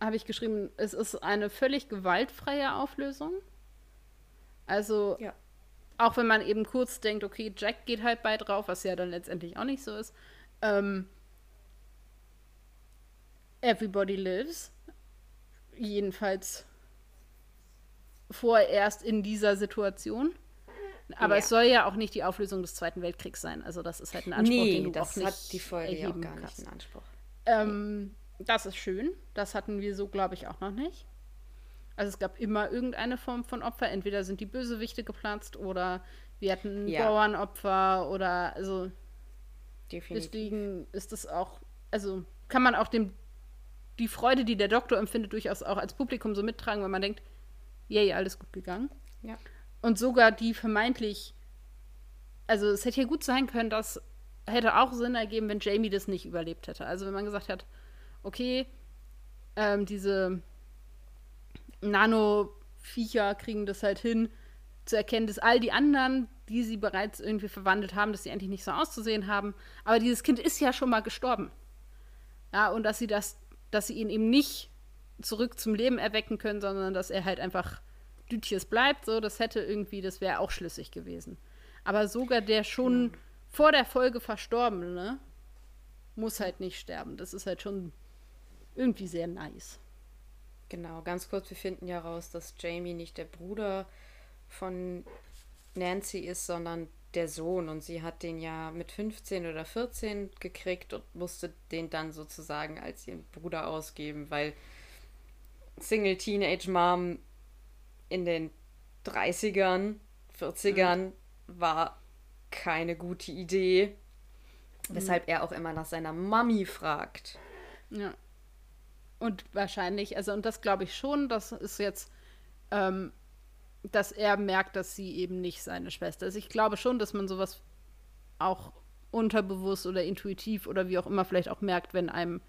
habe ich geschrieben, es ist eine völlig gewaltfreie Auflösung. Also ja. Auch wenn man eben kurz denkt, okay, Jack geht halt bei drauf, was ja dann letztendlich auch nicht so ist. Ähm, Everybody lives. Jedenfalls vorerst in dieser Situation. Aber ja. es soll ja auch nicht die Auflösung des Zweiten Weltkriegs sein. Also das ist halt ein Anspruch, nee, den du das auch nicht hat die Folge ja auch gar nicht kannst. Anspruch. Ähm, das ist schön. Das hatten wir so, glaube ich, auch noch nicht. Also es gab immer irgendeine Form von Opfer. Entweder sind die Bösewichte geplatzt oder wir hatten ja. Bauernopfer oder also Definitiv. deswegen ist es auch, also kann man auch dem die Freude, die der Doktor empfindet, durchaus auch als Publikum so mittragen, wenn man denkt, yay, alles gut gegangen. Ja. Und sogar die vermeintlich, also es hätte ja gut sein können, dass hätte auch Sinn ergeben, wenn Jamie das nicht überlebt hätte. Also wenn man gesagt hat, okay, ähm, diese Nano-Viecher kriegen das halt hin, zu erkennen, dass all die anderen, die sie bereits irgendwie verwandelt haben, dass sie eigentlich nicht so auszusehen haben. Aber dieses Kind ist ja schon mal gestorben. Ja, und dass sie das, dass sie ihn eben nicht zurück zum Leben erwecken können, sondern dass er halt einfach Dütjes bleibt, so, das hätte irgendwie, das wäre auch schlüssig gewesen. Aber sogar der schon vor der Folge Verstorbene muss halt nicht sterben. Das ist halt schon irgendwie sehr nice. Genau, ganz kurz, wir finden ja raus, dass Jamie nicht der Bruder von Nancy ist, sondern der Sohn. Und sie hat den ja mit 15 oder 14 gekriegt und musste den dann sozusagen als ihren Bruder ausgeben, weil Single Teenage Mom in den 30ern, 40ern mhm. war keine gute Idee. Mhm. Weshalb er auch immer nach seiner Mami fragt. Ja. Und wahrscheinlich, also und das glaube ich schon, das ist jetzt, ähm, dass er merkt, dass sie eben nicht seine Schwester ist. Ich glaube schon, dass man sowas auch unterbewusst oder intuitiv oder wie auch immer vielleicht auch merkt, wenn einem,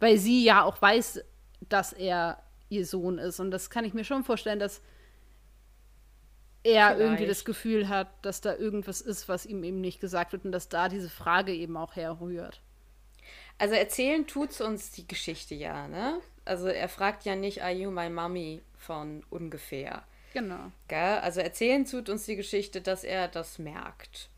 weil sie ja auch weiß, dass er ihr Sohn ist. Und das kann ich mir schon vorstellen, dass er Vielleicht. irgendwie das Gefühl hat, dass da irgendwas ist, was ihm eben nicht gesagt wird und dass da diese Frage eben auch herrührt. Also erzählen tut's uns die Geschichte ja, ne? Also er fragt ja nicht, are you my mommy von ungefähr. Genau. Gell? Also erzählen tut uns die Geschichte, dass er das merkt.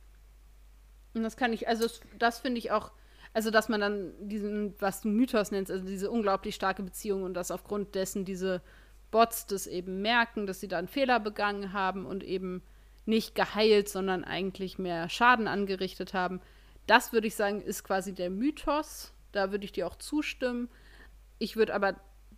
Und das kann ich, also das finde ich auch, also dass man dann diesen, was du Mythos nennst, also diese unglaublich starke Beziehung und dass aufgrund dessen diese Bots das eben merken, dass sie da einen Fehler begangen haben und eben nicht geheilt, sondern eigentlich mehr Schaden angerichtet haben. Das würde ich sagen, ist quasi der Mythos. Da würde ich dir auch zustimmen. Ich würde aber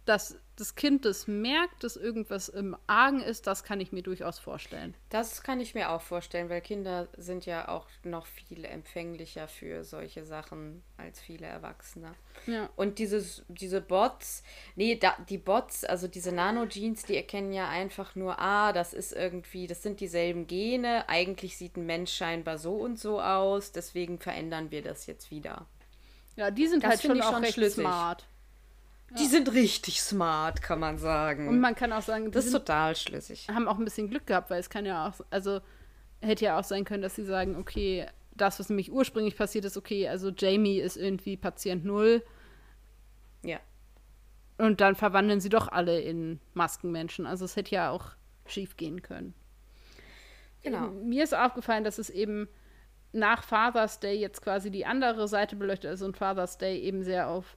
dass das Kind das merkt, dass irgendwas im Argen ist, das kann ich mir durchaus vorstellen. Das kann ich mir auch vorstellen, weil Kinder sind ja auch noch viel empfänglicher für solche Sachen als viele Erwachsene. Ja. Und dieses, diese Bots, nee, da, die Bots, also diese Nanogenes, die erkennen ja einfach nur, ah, das ist irgendwie, das sind dieselben Gene, eigentlich sieht ein Mensch scheinbar so und so aus, deswegen verändern wir das jetzt wieder. Ja, die sind das halt schon auch schon recht schlüssig. smart. Die sind richtig smart, kann man sagen. Und man kann auch sagen, das ist total schlüssig. Haben auch ein bisschen Glück gehabt, weil es kann ja auch, also hätte ja auch sein können, dass sie sagen, okay, das, was nämlich ursprünglich passiert ist, okay, also Jamie ist irgendwie Patient Null. Ja. Und dann verwandeln sie doch alle in Maskenmenschen. Also es hätte ja auch schief gehen können. Genau. Mir ist aufgefallen, dass es eben nach Father's Day jetzt quasi die andere Seite beleuchtet, also ein Father's Day eben sehr auf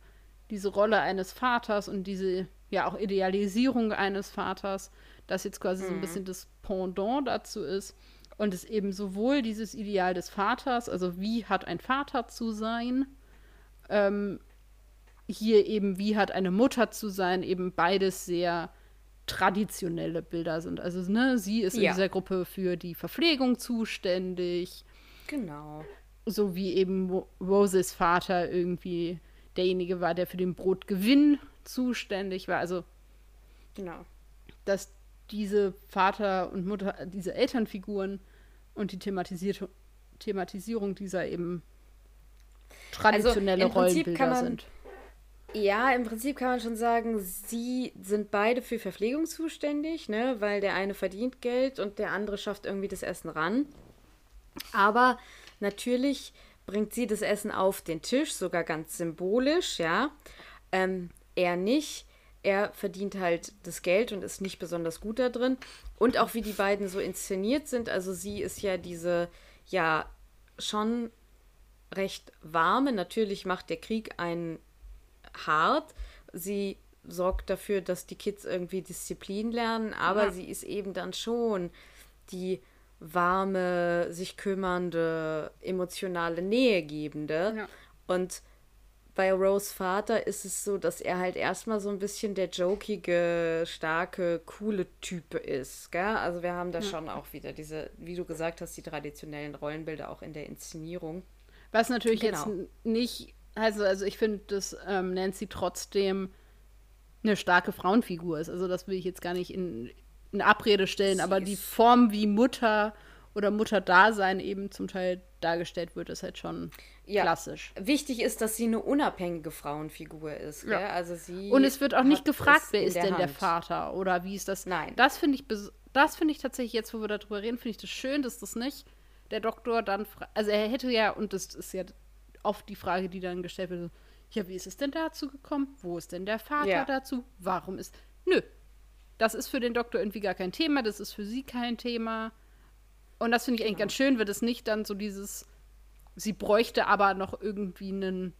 diese Rolle eines Vaters und diese ja auch Idealisierung eines Vaters, das jetzt quasi mhm. so ein mhm. bisschen das Pendant dazu ist. Und es eben sowohl dieses Ideal des Vaters, also wie hat ein Vater zu sein, ähm, hier eben wie hat eine Mutter zu sein, eben beides sehr traditionelle Bilder sind. Also ne, sie ist in ja. dieser Gruppe für die Verpflegung zuständig. Genau. So wie eben Roses Vater irgendwie derjenige war, der für den Brotgewinn zuständig war. Also, genau. Dass diese Vater und Mutter, diese Elternfiguren und die Thematisierung dieser eben traditionelle also Rollenbilder man, sind. Ja, im Prinzip kann man schon sagen, sie sind beide für Verpflegung zuständig, ne? weil der eine verdient Geld und der andere schafft irgendwie das Essen ran. Aber natürlich bringt sie das Essen auf den Tisch, sogar ganz symbolisch, ja. Ähm, er nicht. Er verdient halt das Geld und ist nicht besonders gut da drin. Und auch wie die beiden so inszeniert sind. Also sie ist ja diese, ja, schon recht warme. Natürlich macht der Krieg einen hart. Sie sorgt dafür, dass die Kids irgendwie Disziplin lernen, aber ja. sie ist eben dann schon die warme, sich kümmernde, emotionale Nähe gebende. Ja. Und bei Rose Vater ist es so, dass er halt erstmal so ein bisschen der jokige, starke, coole Typ ist. Gell? Also wir haben da ja. schon auch wieder diese, wie du gesagt hast, die traditionellen Rollenbilder auch in der Inszenierung. Was natürlich genau. jetzt nicht, also, also ich finde, dass ähm, Nancy trotzdem eine starke Frauenfigur ist. Also das will ich jetzt gar nicht in, in Abrede stellen, Sie aber die Form, wie Mutter oder Mutterdasein eben zum Teil dargestellt wird, ist halt schon ja. klassisch. Wichtig ist, dass sie eine unabhängige Frauenfigur ist. Ja. Also sie Und es wird auch nicht gefragt, wer ist denn Hand. der Vater oder wie ist das? Nein. Das finde ich, das finde ich tatsächlich jetzt, wo wir darüber reden, finde ich das schön, dass das nicht der Doktor dann, also er hätte ja, und das ist ja oft die Frage, die dann gestellt wird, ja, wie ist es denn dazu gekommen? Wo ist denn der Vater ja. dazu? Warum ist, nö, das ist für den Doktor irgendwie gar kein Thema, das ist für sie kein Thema. Und das finde ich genau. eigentlich ganz schön, wird es nicht dann so dieses, sie bräuchte aber noch irgendwie einen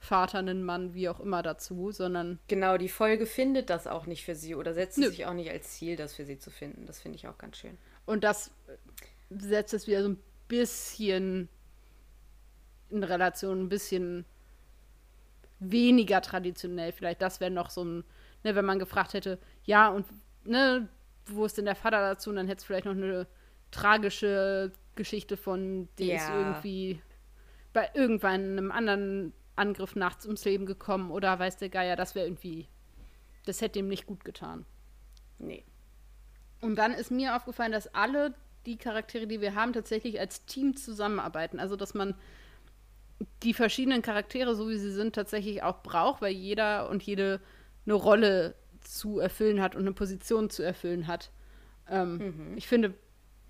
Vater, einen Mann, wie auch immer dazu, sondern. Genau, die Folge findet das auch nicht für sie oder setzt Nö. sich auch nicht als Ziel, das für sie zu finden. Das finde ich auch ganz schön. Und das setzt es wieder so ein bisschen in Relation, ein bisschen weniger traditionell. Vielleicht das wäre noch so ein ne, wenn man gefragt hätte, ja, und ne, wo ist denn der Vater dazu? Und dann hätte es vielleicht noch eine tragische Geschichte von, die ja. ist irgendwie bei irgendwann einem anderen Angriff nachts ums Leben gekommen oder weiß der Geier, das wäre irgendwie, das hätte ihm nicht gut getan. Nee. Und dann ist mir aufgefallen, dass alle die Charaktere, die wir haben, tatsächlich als Team zusammenarbeiten. Also, dass man die verschiedenen Charaktere, so wie sie sind, tatsächlich auch braucht, weil jeder und jede eine Rolle zu erfüllen hat und eine Position zu erfüllen hat. Ähm, mhm. Ich finde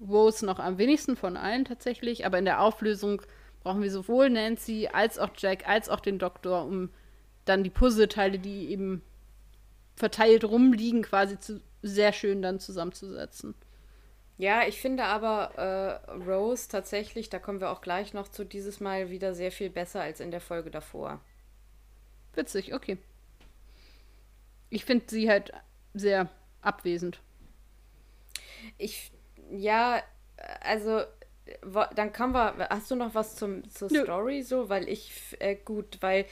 Rose noch am wenigsten von allen tatsächlich, aber in der Auflösung brauchen wir sowohl Nancy als auch Jack als auch den Doktor, um dann die Puzzleteile, die eben verteilt rumliegen, quasi zu, sehr schön dann zusammenzusetzen. Ja, ich finde aber äh, Rose tatsächlich, da kommen wir auch gleich noch zu, dieses Mal wieder sehr viel besser als in der Folge davor. Witzig, okay. Ich finde sie halt sehr abwesend. Ich, ja, also, dann kommen wir, hast du noch was zum, zur Nö. Story so? Weil ich, äh, gut, weil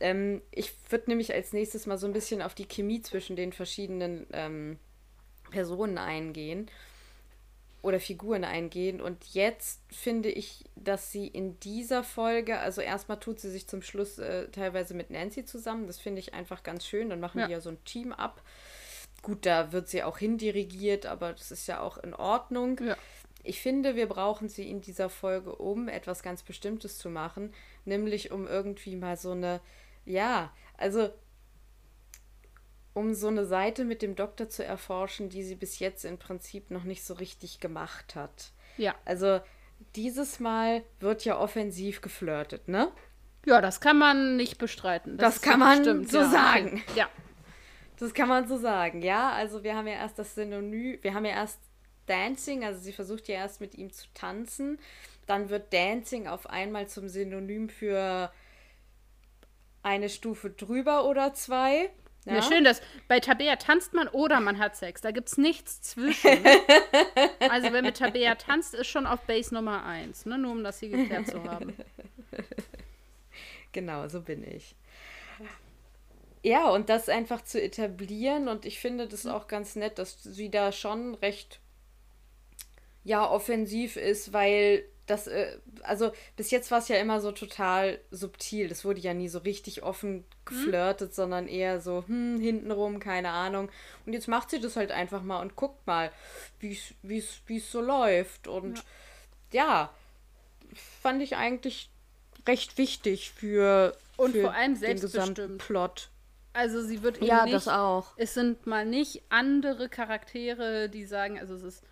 ähm, ich würde nämlich als nächstes mal so ein bisschen auf die Chemie zwischen den verschiedenen ähm, Personen eingehen oder Figuren eingehen. Und jetzt finde ich, dass sie in dieser Folge, also erstmal tut sie sich zum Schluss äh, teilweise mit Nancy zusammen. Das finde ich einfach ganz schön. Dann machen ja. die ja so ein Team ab. Gut, da wird sie auch hindirigiert, aber das ist ja auch in Ordnung. Ja. Ich finde, wir brauchen sie in dieser Folge, um etwas ganz Bestimmtes zu machen, nämlich um irgendwie mal so eine, ja, also um so eine Seite mit dem Doktor zu erforschen, die sie bis jetzt im Prinzip noch nicht so richtig gemacht hat. Ja. Also dieses Mal wird ja offensiv geflirtet, ne? Ja, das kann man nicht bestreiten. Das, das kann man stimmt, so ja. sagen. Ja. Das kann man so sagen, ja. Also wir haben ja erst das Synonym, wir haben ja erst Dancing, also sie versucht ja erst mit ihm zu tanzen. Dann wird Dancing auf einmal zum Synonym für eine Stufe drüber oder zwei. Ja. ja, schön, dass bei Tabea tanzt man oder man hat Sex. Da gibt es nichts zwischen. *laughs* also, wenn mit Tabea tanzt, ist schon auf Base Nummer 1, ne? nur um das hier geklärt zu haben. *laughs* Genau, so bin ich. Ja, und das einfach zu etablieren und ich finde das auch ganz nett, dass sie da schon recht ja offensiv ist, weil das, äh, also bis jetzt war es ja immer so total subtil. Das wurde ja nie so richtig offen mhm. geflirtet, hm. sondern eher so, hm, hintenrum, keine Ahnung. Und jetzt macht sie das halt einfach mal und guckt mal, wie es so läuft. Und ja. ja. fand ich eigentlich recht wichtig für, und für vor allem selbstbestimmt. Plot. Also sie wird eben ja, nicht, das auch. Es sind mal nicht andere Charaktere, die sagen, also es ist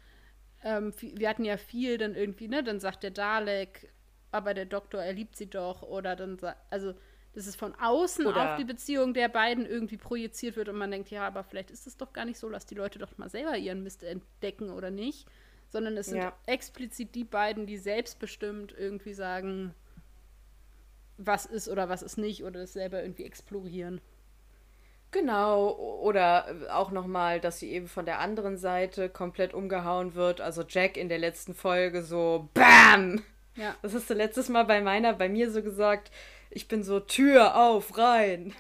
ähm, wir hatten ja viel dann irgendwie, ne, dann sagt der Dalek, aber der Doktor, er liebt sie doch, oder dann, also, dass es von außen oder auf die Beziehung der beiden irgendwie projiziert wird und man denkt, ja, aber vielleicht ist es doch gar nicht so, lass die Leute doch mal selber ihren Mist entdecken oder nicht, sondern es sind ja. explizit die beiden, die selbstbestimmt irgendwie sagen, was ist oder was ist nicht oder das selber irgendwie explorieren. Genau, oder auch nochmal, dass sie eben von der anderen Seite komplett umgehauen wird. Also Jack in der letzten Folge so BAM! Ja. Das hast du letztes Mal bei meiner, bei mir so gesagt, ich bin so Tür auf, rein.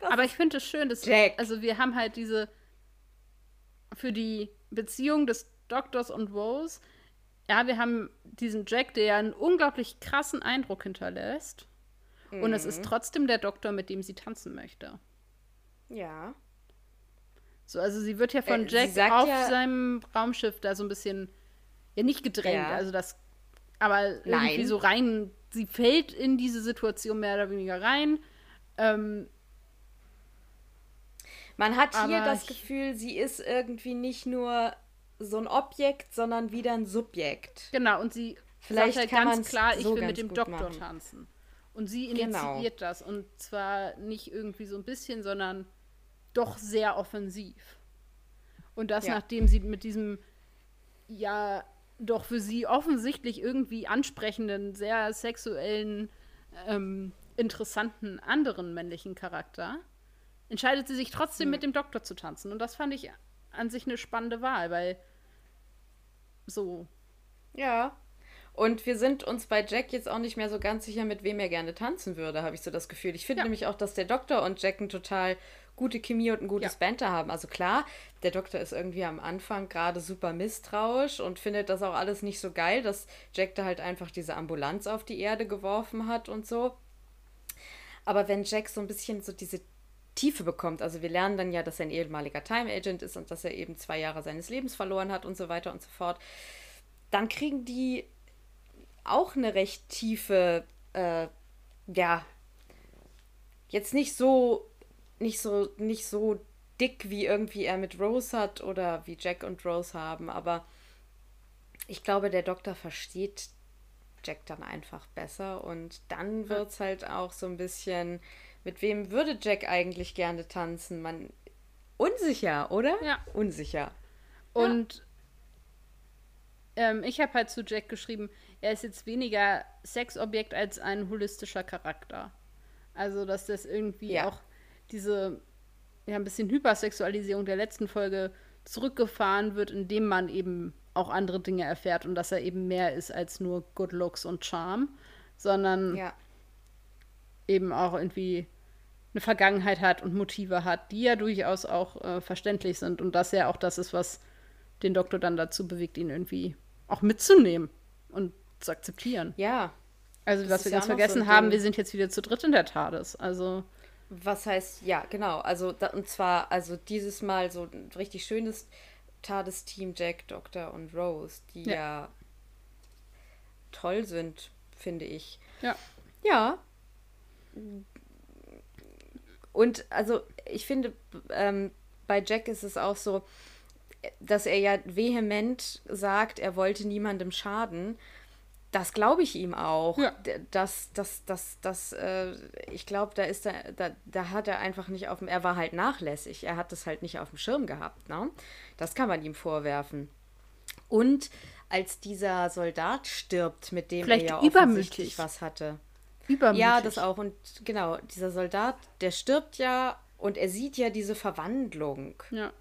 Das Aber ich finde es schön, dass Jack. also wir haben halt diese für die Beziehung des Doktors und Rose, ja, wir haben diesen Jack, der einen unglaublich krassen Eindruck hinterlässt. Mhm. Und es ist mhm. trotzdem der Doktor, mit dem sie tanzen möchte. Ja. So, also sie wird ja von äh, Jack auf ja, seinem Raumschiff da so ein bisschen, ja nicht gedrängt, ja. also das, aber irgendwie Nein. so rein, sie fällt in diese Situation mehr oder weniger rein. Ähm, Man hat hier das Gefühl, sie ist irgendwie nicht nur so ein Objekt, sondern wieder ein Subjekt. Genau, und sie Vielleicht sagt halt ganz klar, ich so will mit dem Doktor machen. tanzen. Und sie initiiert genau. das. Und zwar nicht irgendwie so ein bisschen, sondern doch sehr offensiv. Und das, ja. nachdem sie mit diesem, ja, doch für sie offensichtlich irgendwie ansprechenden, sehr sexuellen, ähm, interessanten anderen männlichen Charakter, entscheidet sie sich trotzdem ja. mit dem Doktor zu tanzen. Und das fand ich an sich eine spannende Wahl, weil so. Ja. Und wir sind uns bei Jack jetzt auch nicht mehr so ganz sicher, mit wem er gerne tanzen würde, habe ich so das Gefühl. Ich finde ja. nämlich auch, dass der Doktor und Jack ein total gute Chemie und ein gutes ja. Banter haben. Also klar, der Doktor ist irgendwie am Anfang gerade super misstrauisch und findet das auch alles nicht so geil, dass Jack da halt einfach diese Ambulanz auf die Erde geworfen hat und so. Aber wenn Jack so ein bisschen so diese Tiefe bekommt, also wir lernen dann ja, dass er ein ehemaliger Time Agent ist und dass er eben zwei Jahre seines Lebens verloren hat und so weiter und so fort, dann kriegen die auch eine recht tiefe, äh, ja, jetzt nicht so, nicht so, nicht so dick, wie irgendwie er mit Rose hat oder wie Jack und Rose haben, aber ich glaube, der Doktor versteht Jack dann einfach besser und dann wird es halt auch so ein bisschen, mit wem würde Jack eigentlich gerne tanzen? Man unsicher, oder? Ja. Unsicher. Und ja. ähm, ich habe halt zu Jack geschrieben, er ist jetzt weniger Sexobjekt als ein holistischer Charakter. Also, dass das irgendwie ja. auch diese ja, ein bisschen Hypersexualisierung der letzten Folge zurückgefahren wird, indem man eben auch andere Dinge erfährt und dass er eben mehr ist als nur Good Looks und Charme, sondern ja. eben auch irgendwie eine Vergangenheit hat und Motive hat, die ja durchaus auch äh, verständlich sind und dass er auch das ist, was den Doktor dann dazu bewegt, ihn irgendwie auch mitzunehmen und zu akzeptieren. Ja. Also, was wir ganz vergessen so haben, wir sind jetzt wieder zu dritt in der TARDIS. Also. Was heißt, ja, genau. Also, da, und zwar, also dieses Mal so ein richtig schönes TARDIS-Team, Jack, Doctor und Rose, die ja. ja toll sind, finde ich. Ja. Ja. Und also, ich finde, ähm, bei Jack ist es auch so, dass er ja vehement sagt, er wollte niemandem schaden das glaube ich ihm auch. Ja. Das, das, das, das, äh, ich glaube, da ist er, da, da hat er einfach nicht auf dem, er war halt nachlässig. Er hat das halt nicht auf dem Schirm gehabt, ne? Das kann man ihm vorwerfen. Und als dieser Soldat stirbt, mit dem Vielleicht er ja offensichtlich was hatte. Übermütig. Ja, das auch. Und genau, dieser Soldat, der stirbt ja und er sieht ja diese Verwandlung. Ja.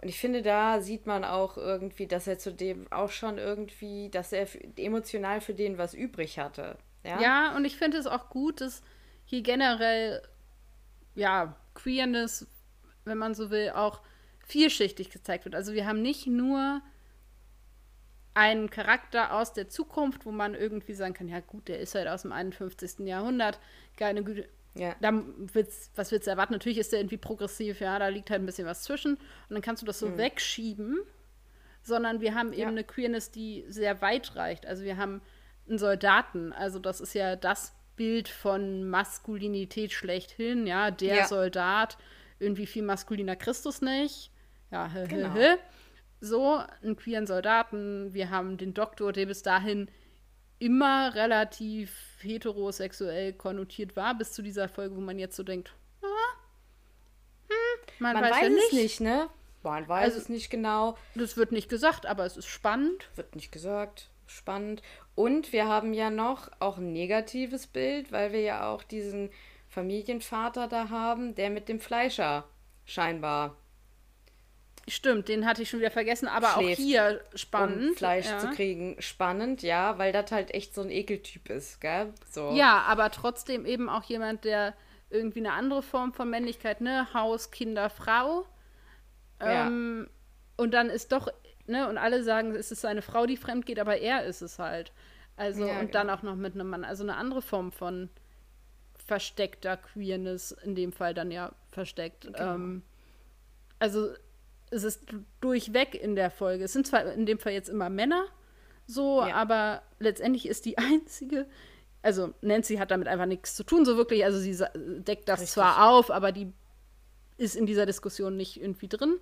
Und ich finde, da sieht man auch irgendwie, dass er zudem auch schon irgendwie, dass er emotional für den was übrig hatte. Ja, ja und ich finde es auch gut, dass hier generell, ja, Queerness, wenn man so will, auch vielschichtig gezeigt wird. Also wir haben nicht nur einen Charakter aus der Zukunft, wo man irgendwie sagen kann, ja gut, der ist halt aus dem 51. Jahrhundert, keine Güte, ja. Da wird's, was willst du erwarten? Natürlich ist der irgendwie progressiv, ja, da liegt halt ein bisschen was zwischen. Und dann kannst du das so mhm. wegschieben, sondern wir haben eben ja. eine Queerness, die sehr weit reicht. Also wir haben einen Soldaten, also das ist ja das Bild von Maskulinität schlechthin, ja, der ja. Soldat, irgendwie viel maskuliner Christus nicht. Ja, genau. so, einen queeren Soldaten, wir haben den Doktor, der bis dahin immer relativ heterosexuell konnotiert war, bis zu dieser Folge, wo man jetzt so denkt, ah, hm, man, man, weiß, weiß ja nicht. es nicht, ne? Man weiß also, es nicht genau. Das wird nicht gesagt, aber es ist spannend. Wird nicht gesagt. Spannend. Und wir haben ja noch auch ein negatives Bild, weil wir ja auch diesen Familienvater da haben, der mit dem Fleischer scheinbar Stimmt, den hatte ich schon wieder vergessen, aber Schläft, auch hier spannend. Um Fleisch ja. zu kriegen, spannend, ja, weil das halt echt so ein Ekeltyp ist, gell? So. Ja, aber trotzdem eben auch jemand, der irgendwie eine andere Form von Männlichkeit, ne? Haus, Kinder, Frau. Ähm, ja. Und dann ist doch, ne, und alle sagen, es ist eine Frau, die fremd geht, aber er ist es halt. Also, ja, und genau. dann auch noch mit einem Mann. Also eine andere Form von versteckter Queerness, in dem Fall dann ja versteckt. Genau. Ähm, also es ist durchweg in der Folge. Es sind zwar in dem Fall jetzt immer Männer, so, ja. aber letztendlich ist die *laughs* einzige, also Nancy hat damit einfach nichts zu tun, so wirklich. Also sie deckt das Richtig. zwar auf, aber die ist in dieser Diskussion nicht irgendwie drin.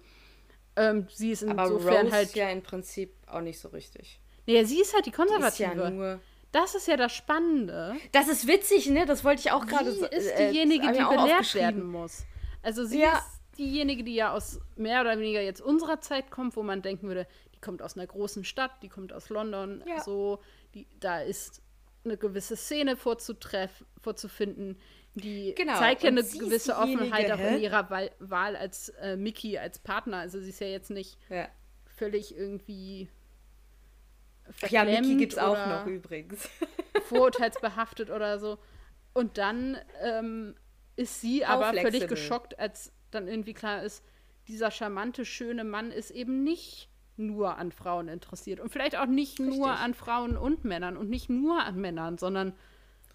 Ähm, sie ist insofern halt. ja im Prinzip auch nicht so richtig. Naja, sie ist halt die Konservative. Die ist ja nur das ist ja das Spannende. Das ist witzig, ne? Das wollte ich auch gerade sagen. Sie ist äh, diejenige, die belehrt werden muss. Also sie ja. ist diejenige, die ja aus mehr oder weniger jetzt unserer Zeit kommt, wo man denken würde, die kommt aus einer großen Stadt, die kommt aus London, ja. so, die, da ist eine gewisse Szene vorzufinden, die genau. zeigt ja eine gewisse Offenheit auch in ihrer Wahl, Wahl als äh, Mickey als Partner. Also sie ist ja jetzt nicht ja. völlig irgendwie Ach ja, Mickey gibt es auch noch übrigens. *laughs* vorurteilsbehaftet oder so. Und dann ähm, ist sie aber völlig geschockt, als dann irgendwie klar ist, dieser charmante, schöne Mann ist eben nicht nur an Frauen interessiert und vielleicht auch nicht Richtig. nur an Frauen und Männern und nicht nur an Männern, sondern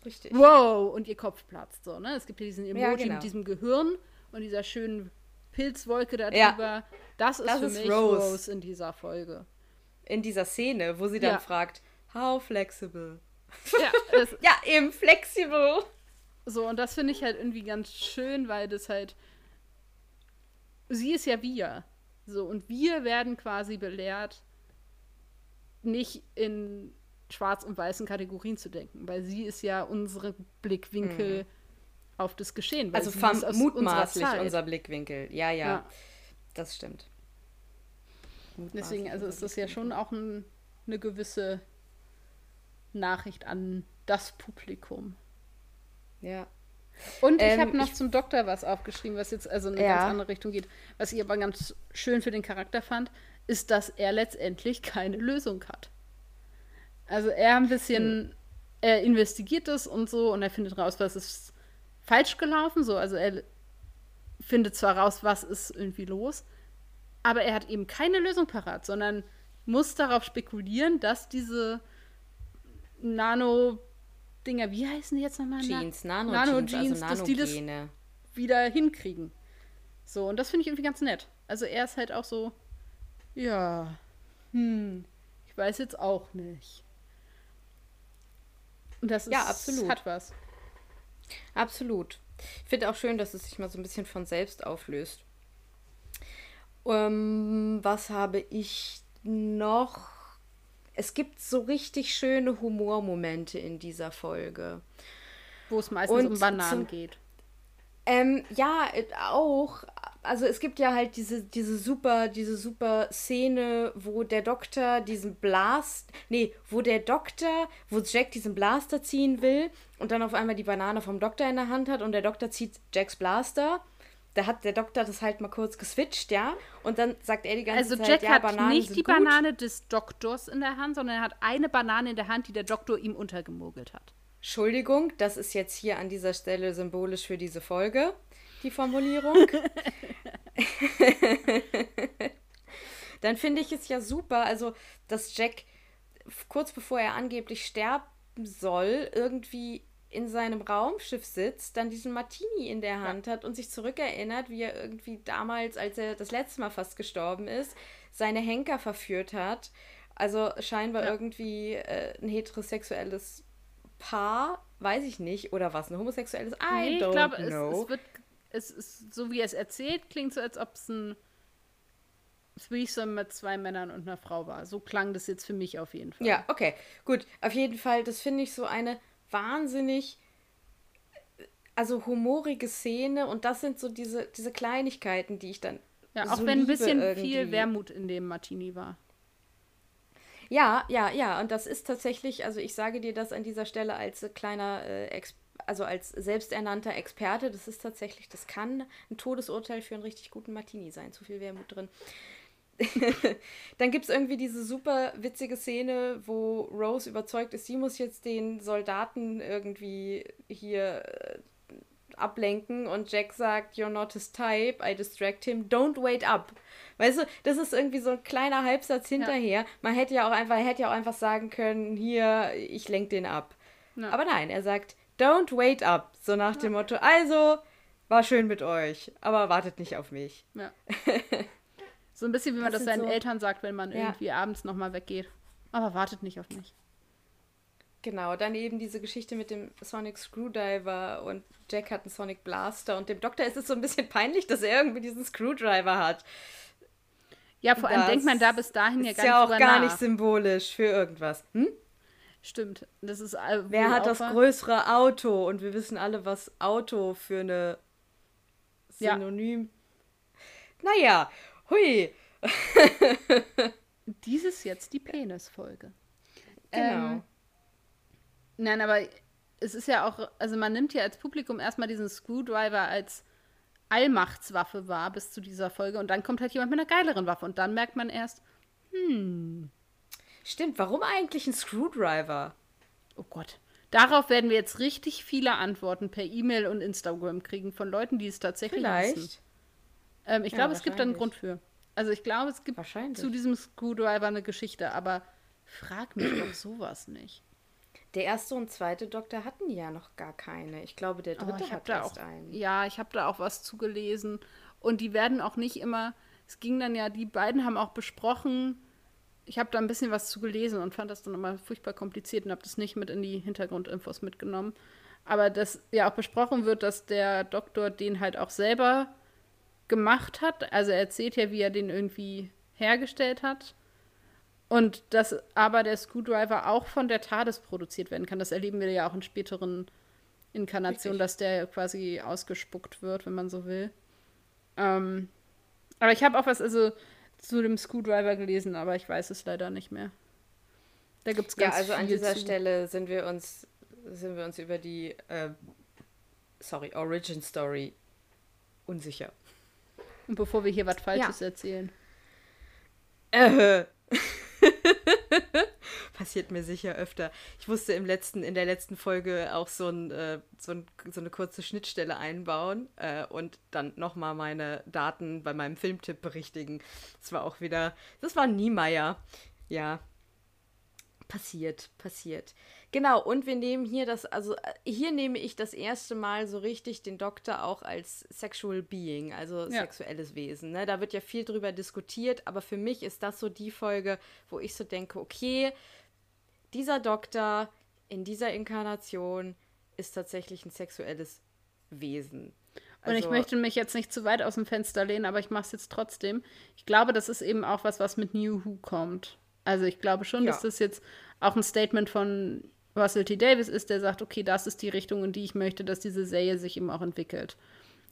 richtig. Wow, und ihr Kopf platzt so, ne? Es gibt hier diesen Emoji Ja, genau. mit diesem Gehirn und dieser schönen Pilzwolke darüber. Ja. Das ist Das für ist mich Rose. Rose. in dieser Folge. In dieser Szene, wo sie dann Ja. fragt, how flexible? Ja, *laughs* Ja, eben flexible. so, und das finde ich halt irgendwie ganz schön, weil das halt. Sie ist ja wir. So, und wir werden quasi belehrt, nicht in schwarz- und weißen Kategorien zu denken, weil sie ist ja unsere Blickwinkel auf das Geschehen. Weil Mhm. Also mutmaßlich unser Blickwinkel. Ja, ja, Ja. das stimmt. Deswegen, also ist das ja schon auch ein, eine gewisse Nachricht an das Publikum. Ja. Und ich Ähm, habe noch ich- zum Doktor was aufgeschrieben, was jetzt also in eine Ja. ganz andere Richtung geht. Was ich aber ganz schön für den Charakter fand, ist, dass er letztendlich *laughs* keine Lösung hat. Also er ein bisschen, Hm. er investigiert das und so und er findet raus, was ist falsch gelaufen. So, also er findet zwar raus, was ist irgendwie los, aber er hat eben keine Lösung parat, sondern muss darauf spekulieren, dass diese Nano-Dinger, wie heißen die jetzt nochmal? Jeans, Nano-Jeans, Nano-Jeans, also dass die das Nanogene. wieder hinkriegen. So, und das finde ich irgendwie ganz nett. Also er ist halt auch so, ja, hm, ich weiß jetzt auch nicht. Und das ist, Ja, absolut. hat was. Absolut. Ich finde auch schön, dass es sich mal so ein bisschen von selbst auflöst. Ähm, was habe ich noch? Es gibt so richtig schöne Humormomente in dieser Folge. Wo es meistens Und um Bananen zum- geht. Ähm, ja, äh, auch. Also es gibt ja halt diese, diese super, diese super Szene, wo der Doktor diesen Blast, nee, wo der Doktor, wo Jack diesen Blaster ziehen will und dann auf einmal die Banane vom Doktor in der Hand hat und der Doktor zieht Jacks Blaster. Da hat der Doktor das halt mal kurz geswitcht, ja. Und dann sagt er die ganze Also Zeit, Jack ja, hat Bananen nicht die gut. Banane des Doktors in der Hand, sondern er hat eine Banane in der Hand, die der Doktor ihm untergemogelt hat. Entschuldigung, das ist jetzt hier an dieser Stelle symbolisch für diese Folge, die Formulierung. *laughs* *laughs* Dann finde ich es ja super, also dass Jack kurz bevor er angeblich sterben soll, irgendwie in seinem Raumschiff sitzt, dann diesen Martini in der Hand hat und sich zurückerinnert, wie er irgendwie damals, als er das letzte Mal fast gestorben ist, seine Henker verführt hat. Also scheinbar Ja. irgendwie äh, ein heterosexuelles Paar, weiß ich nicht, oder was, ein homosexuelles, I Nee, ich glaube, es, es wird, es ist, so wie er es erzählt, klingt so, als ob es ein Threesome mit zwei Männern und einer Frau war. So klang das jetzt für mich auf jeden Fall. Ja, okay, gut. Auf jeden Fall, das finde ich so eine wahnsinnig, also humorige Szene und das sind so diese, diese Kleinigkeiten, die ich dann Ja, auch so wenn ein bisschen irgendwie. viel Wermut in dem Martini war. Ja, ja, ja. Und das ist tatsächlich, also ich sage dir das an dieser Stelle als äh, kleiner, äh, also als selbsternannter Experte, das ist tatsächlich, das kann ein Todesurteil für einen richtig guten Martini sein. Zu viel Wermut drin. *laughs* Dann gibt es irgendwie diese super witzige Szene, wo Rose überzeugt ist, sie muss jetzt den Soldaten irgendwie hier äh, ablenken und Jack sagt, you're not his type, I distract him, don't wait up. Weißt du, das ist irgendwie so ein kleiner Halbsatz hinterher. Man hätte ja auch einfach, er hätte ja auch einfach sagen können, hier, ich lenk den ab. Ja. Aber nein, er sagt, don't wait up. So nach dem Motto, also, war schön mit euch, aber wartet nicht auf mich. Ja. *laughs* so ein bisschen, wie man Das das, seinen so- Eltern sagt, wenn man Ja. irgendwie abends nochmal weggeht. Aber wartet nicht auf mich. Genau, dann eben diese Geschichte mit dem Sonic Screwdriver und Jack hat einen Sonic Blaster und dem Doktor ist es so ein bisschen peinlich, dass er irgendwie diesen Screwdriver hat. Ja, vor allem Das denkt man da bis dahin ja ist gar ja nicht auch drüber gar nach. nicht symbolisch für irgendwas. Hm? Stimmt. Das ist äh, Wer hat auch das größere Auto? Und wir wissen alle, was Auto für eine Ja. Synonym. Naja, hui. *laughs* Dies ist jetzt die Penisfolge. Genau. Ähm, nein, aber es ist ja auch, also man nimmt ja als Publikum erstmal diesen Screwdriver als Allmachtswaffe wahr bis zu dieser Folge und dann kommt halt jemand mit einer geileren Waffe und dann merkt man erst, Stimmt, warum eigentlich ein Screwdriver? oh Gott, darauf werden wir jetzt richtig viele Antworten per E-Mail und Instagram kriegen von Leuten, die es tatsächlich wissen. Ähm, ich Ja, glaube, es gibt da einen. Grund für. Also ich glaube, es gibt zu diesem Screwdriver eine Geschichte, aber frag mich doch sowas nicht. Der erste und zweite Doktor hatten ja noch gar keine. Ich glaube, der dritte oh, hat da erst auch, einen. Ja, ich habe da auch was zugelesen. Und die werden auch nicht immer, es ging dann ja, die beiden haben auch besprochen, ich habe da ein bisschen was zu gelesen und fand das dann immer furchtbar kompliziert und habe das nicht mit in die Hintergrundinfos mitgenommen. Aber dass ja auch besprochen wird, dass der Doktor den halt auch selber gemacht hat. Also er erzählt ja, wie er den irgendwie hergestellt hat. Und dass aber der Screwdriver auch von der TARDIS produziert werden kann. Das erleben wir ja auch in späteren Inkarnationen, dass der quasi ausgespuckt wird, wenn man so will. Ähm, aber ich habe auch was also zu dem Screwdriver gelesen, aber ich weiß es leider nicht mehr. Da gibt es Ja, ganz also an dieser zu. Stelle sind wir uns, sind wir uns über die, äh, sorry, Origin Story unsicher. Und bevor wir hier was Falsches erzählen. Äh. *laughs* Passiert mir sicher öfter. Ich musste im letzten, in der letzten Folge auch so, ein, äh, so, ein, so eine kurze Schnittstelle einbauen äh, und dann nochmal meine Daten bei meinem Filmtipp berichtigen. Das war auch wieder, das war Niemeyer. Ja. Passiert, passiert. Genau, und wir nehmen hier das, also äh, hier nehme ich das erste Mal so richtig den Doktor auch als Sexual Being, also Ja. sexuelles Wesen. Ne? Da wird ja viel drüber diskutiert, aber für mich ist das so die Folge, wo ich so denke, okay, dieser Doktor in dieser Inkarnation ist tatsächlich ein sexuelles Wesen. Und ich Also- möchte mich jetzt nicht zu weit aus dem Fenster lehnen, aber ich mache es jetzt trotzdem. Ich glaube, das ist eben auch was, was mit New Who kommt. Also ich glaube schon, Ja. dass das jetzt auch ein Statement von Russell T. Davis ist, der sagt, okay, das ist die Richtung, in die ich möchte, dass diese Serie sich eben auch entwickelt.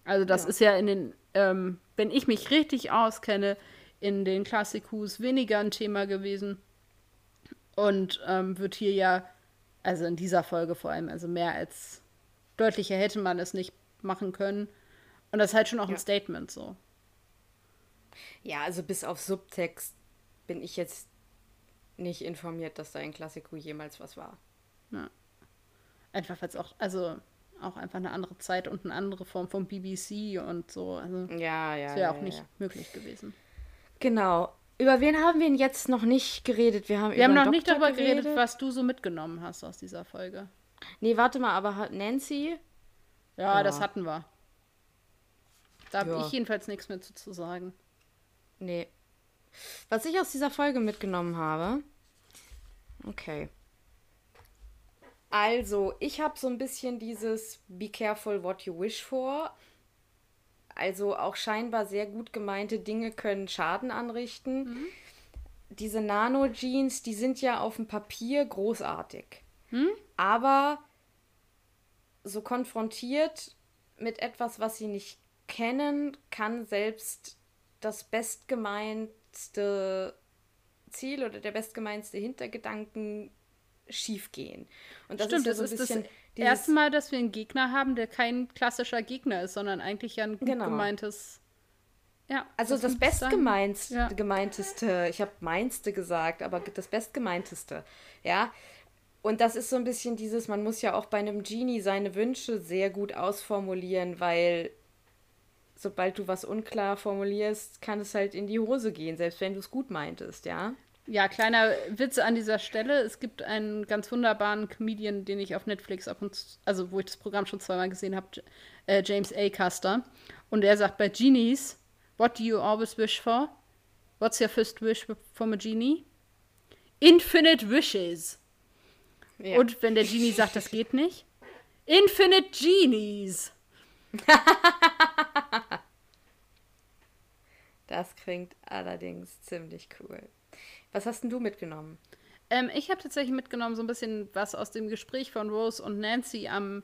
Also das Ja. ist ja in den, ähm, wenn ich mich richtig auskenne, in den Classic Who's weniger ein Thema gewesen. Und ähm, wird hier ja, also in dieser Folge vor allem, also mehr als deutlicher hätte man es nicht machen können. Und das ist halt schon auch Ja. ein Statement so. Ja, also bis auf Subtext bin ich jetzt nicht informiert, dass da in Klassiku jemals was war. Einfach weil es auch, also auch einfach eine andere Zeit und eine andere Form von BBC und so. Also Ja, ja. das wäre ja, auch nicht ja. möglich gewesen. Genau. Über wen haben wir denn jetzt noch nicht geredet? Wir haben Wir über haben noch nicht Doktor darüber geredet, was du so mitgenommen hast aus dieser Folge. Nee, warte mal, aber hat Nancy? Ja, Ja. das hatten wir. Da habe Ja. ich jedenfalls nichts mehr zu, zu sagen. Nee. Was ich aus dieser Folge mitgenommen habe. Okay. Also, ich habe so ein bisschen dieses Be careful what you wish for. Also auch scheinbar sehr gut gemeinte Dinge können Schaden anrichten. Diese Nano-Jeans, die sind ja auf dem Papier großartig. Aber so konfrontiert mit etwas, was sie nicht kennen, kann selbst das bestgemeinste Ziel oder der bestgemeinste Hintergedanken schiefgehen. Und das Stimmt, ist ja das so ein ist bisschen das erste Mal, dass wir einen Gegner haben, der kein klassischer Gegner ist, sondern eigentlich ja ein gut Genau. gemeintes. Ja, Also das, sagen. bestgemeinteste, Ja. gemeinteste, ich habe meinste gesagt, aber das bestgemeinteste, ja. Und das ist so ein bisschen dieses, man muss ja auch bei einem Genie seine Wünsche sehr gut ausformulieren, weil sobald du was unklar formulierst, kann es halt in die Hose gehen, selbst wenn du es gut meintest, ja. Ja, kleiner Witz an dieser Stelle. Es gibt einen ganz wunderbaren Comedian, den ich auf Netflix ab und zu, also wo ich das Programm schon zweimal gesehen habe, äh, James A. Custer. Und er sagt bei Genies, what do you always wish for? What's your first wish from a genie? Infinite wishes. ja. Und wenn der Genie sagt, das geht nicht, Infinite Genies. *laughs* das klingt allerdings ziemlich cool. Was hast denn du mitgenommen? Ähm, ich habe tatsächlich mitgenommen, so ein bisschen was aus dem Gespräch von Rose und Nancy am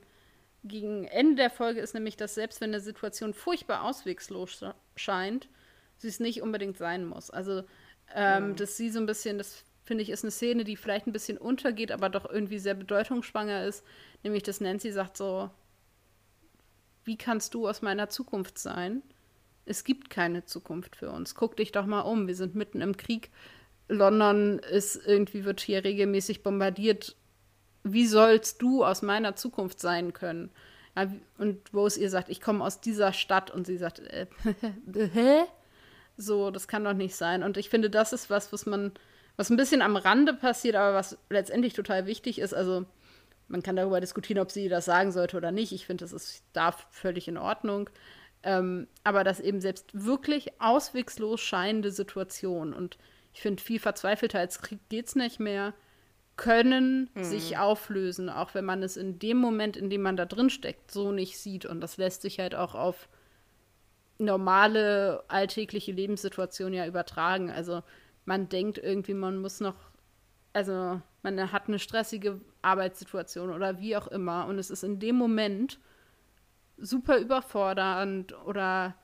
gegen Ende der Folge ist nämlich, dass selbst wenn eine Situation furchtbar auswegslos sch- scheint, sie es nicht unbedingt sein muss. Also, ähm, dass sie so ein bisschen, das finde ich, ist eine Szene, die vielleicht ein bisschen untergeht, aber doch irgendwie sehr bedeutungsschwanger ist. Nämlich, dass Nancy sagt so, wie kannst du aus meiner Zukunft sein? Es gibt keine Zukunft für uns. Guck dich doch mal um. Wir sind mitten im Krieg. London ist irgendwie, wird hier regelmäßig bombardiert. Wie sollst du aus meiner Zukunft sein können? Ja, und Rose ihr sagt, ich komme aus dieser Stadt und sie sagt, äh? *laughs* So, das kann doch nicht sein. Und ich finde, das ist was, was man, was ein bisschen am Rande passiert, aber was letztendlich total wichtig ist. Also, man kann darüber diskutieren, ob sie das sagen sollte oder nicht. Ich finde, das ist da völlig in Ordnung. Ähm, aber dass eben selbst wirklich auswegslos scheinende Situationen und ich finde, viel verzweifelter als Krieg geht es nicht mehr, können hm. sich auflösen, auch wenn man es in dem Moment, in dem man da drin steckt, so nicht sieht. Und das lässt sich halt auch auf normale alltägliche Lebenssituationen ja übertragen. Also man denkt irgendwie, man muss noch, also man hat eine stressige Arbeitssituation oder wie auch immer und es ist in dem Moment super überfordernd oder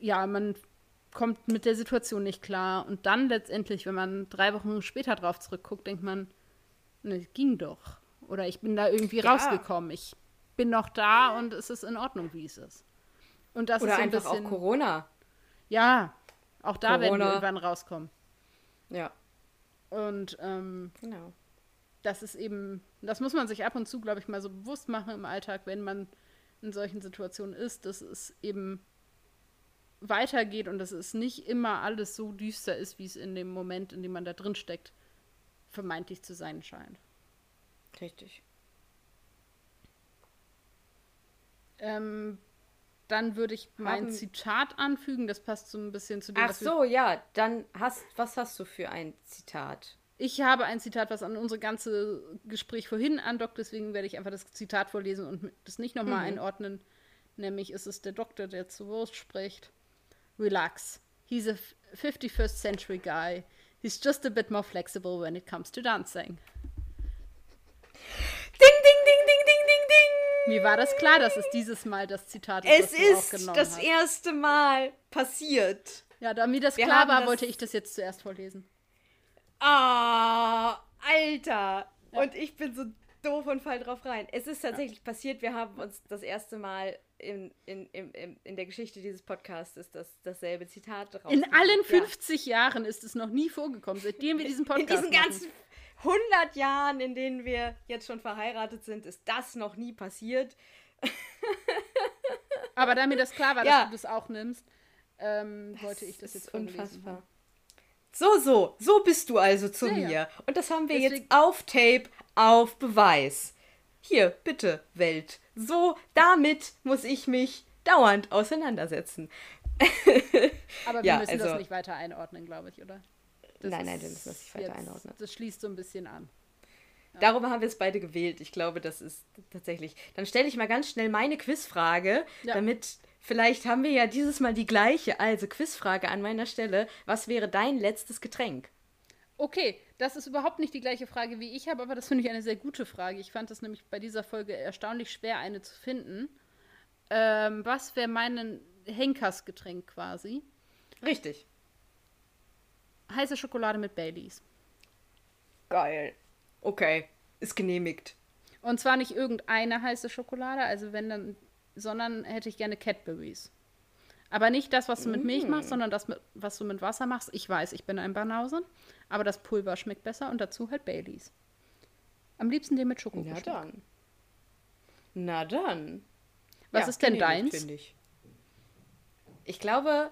ja, man kommt mit der Situation nicht klar und dann letztendlich, wenn man drei Wochen später drauf zurückguckt, denkt man, ne, ging doch. Oder ich bin da irgendwie ja. rausgekommen. Ich bin noch da und es ist in Ordnung, wie es ist. Und das Oder ist so ein einfach bisschen, auch Corona. Ja, auch da Corona. werden wir irgendwann rauskommen. Ja. Und ähm, genau. das ist eben, das muss man sich ab und zu, glaube ich, mal so bewusst machen im Alltag, wenn man in solchen Situationen ist, dass es eben weitergeht und dass es nicht immer alles so düster ist, wie es in dem Moment, in dem man da drin steckt, vermeintlich zu sein scheint. Richtig. Ähm, dann würde ich mein Haben... Zitat anfügen. Das passt so ein bisschen zu dem. Ach so, ja. Dann hast, was hast du für ein Zitat? Ich habe ein Zitat, was an unser ganze Gespräch vorhin andockt. Deswegen werde ich einfach das Zitat vorlesen und das nicht nochmal mhm. einordnen. Nämlich ist es der Doktor, der zu Wurst spricht. Relax. He's a 51st century guy. He's just a bit more flexible when it comes to dancing. Ding, ding, ding, ding, ding, ding, ding. Mir war das klar, dass es dieses Mal das Zitat ist, es das ist das hast. erste Mal passiert. Ja, da mir das Wir klar war, das wollte ich das jetzt zuerst vorlesen. Ah, Alter. Ja. Und ich bin so doof und fall drauf rein. Es ist tatsächlich ja. passiert, wir haben uns das erste Mal in, in, in, in der Geschichte dieses Podcasts ist das dasselbe Zitat drauf. In allen 50 ja. Jahren ist es noch nie vorgekommen, seitdem wir *laughs* diesen Podcast In diesen ganzen 100 Jahren, in denen wir jetzt schon verheiratet sind, ist das noch nie passiert. *laughs* Aber da mir das klar war, dass du das auch nimmst, ähm, wollte ich das jetzt unfassbar. So, so, so bist du also zu ja, mir. Ja. Und das haben wir Deswegen... jetzt auf Tape, auf Beweis. Hier, bitte, Welt. So, damit muss ich mich dauernd auseinandersetzen. *laughs* Aber wir ja, müssen also, das nicht weiter einordnen, glaube ich, oder? Das nein, nein, wir müssen das nicht weiter jetzt, einordnen. Das schließt so ein bisschen an. Ja. Darüber haben wir es beide gewählt. Ich glaube, das ist tatsächlich. Dann stelle ich mal ganz schnell meine Quizfrage, ja. damit vielleicht haben wir ja dieses Mal die gleiche. Also Quizfrage an meiner Stelle. Was wäre dein letztes Getränk? Okay, das ist überhaupt nicht die gleiche Frage wie ich habe, aber das finde ich eine sehr gute Frage. Ich fand es nämlich bei dieser Folge erstaunlich schwer, eine zu finden. Ähm, was wäre mein Henkersgetränk quasi? Richtig. Heiße Schokolade mit Baileys. Geil. Okay, ist genehmigt. Und zwar nicht irgendeine heiße Schokolade, also wenn dann, sondern hätte ich gerne Cadburys. Aber nicht das, was du mit Milch machst, mm. sondern das, was du mit Wasser machst. Ich weiß, ich bin ein Banause, aber das Pulver schmeckt besser und dazu halt Baileys. Am liebsten den mit Schoko. Na dann. Na dann. Was ja, ist denn deins? Ich. ich glaube,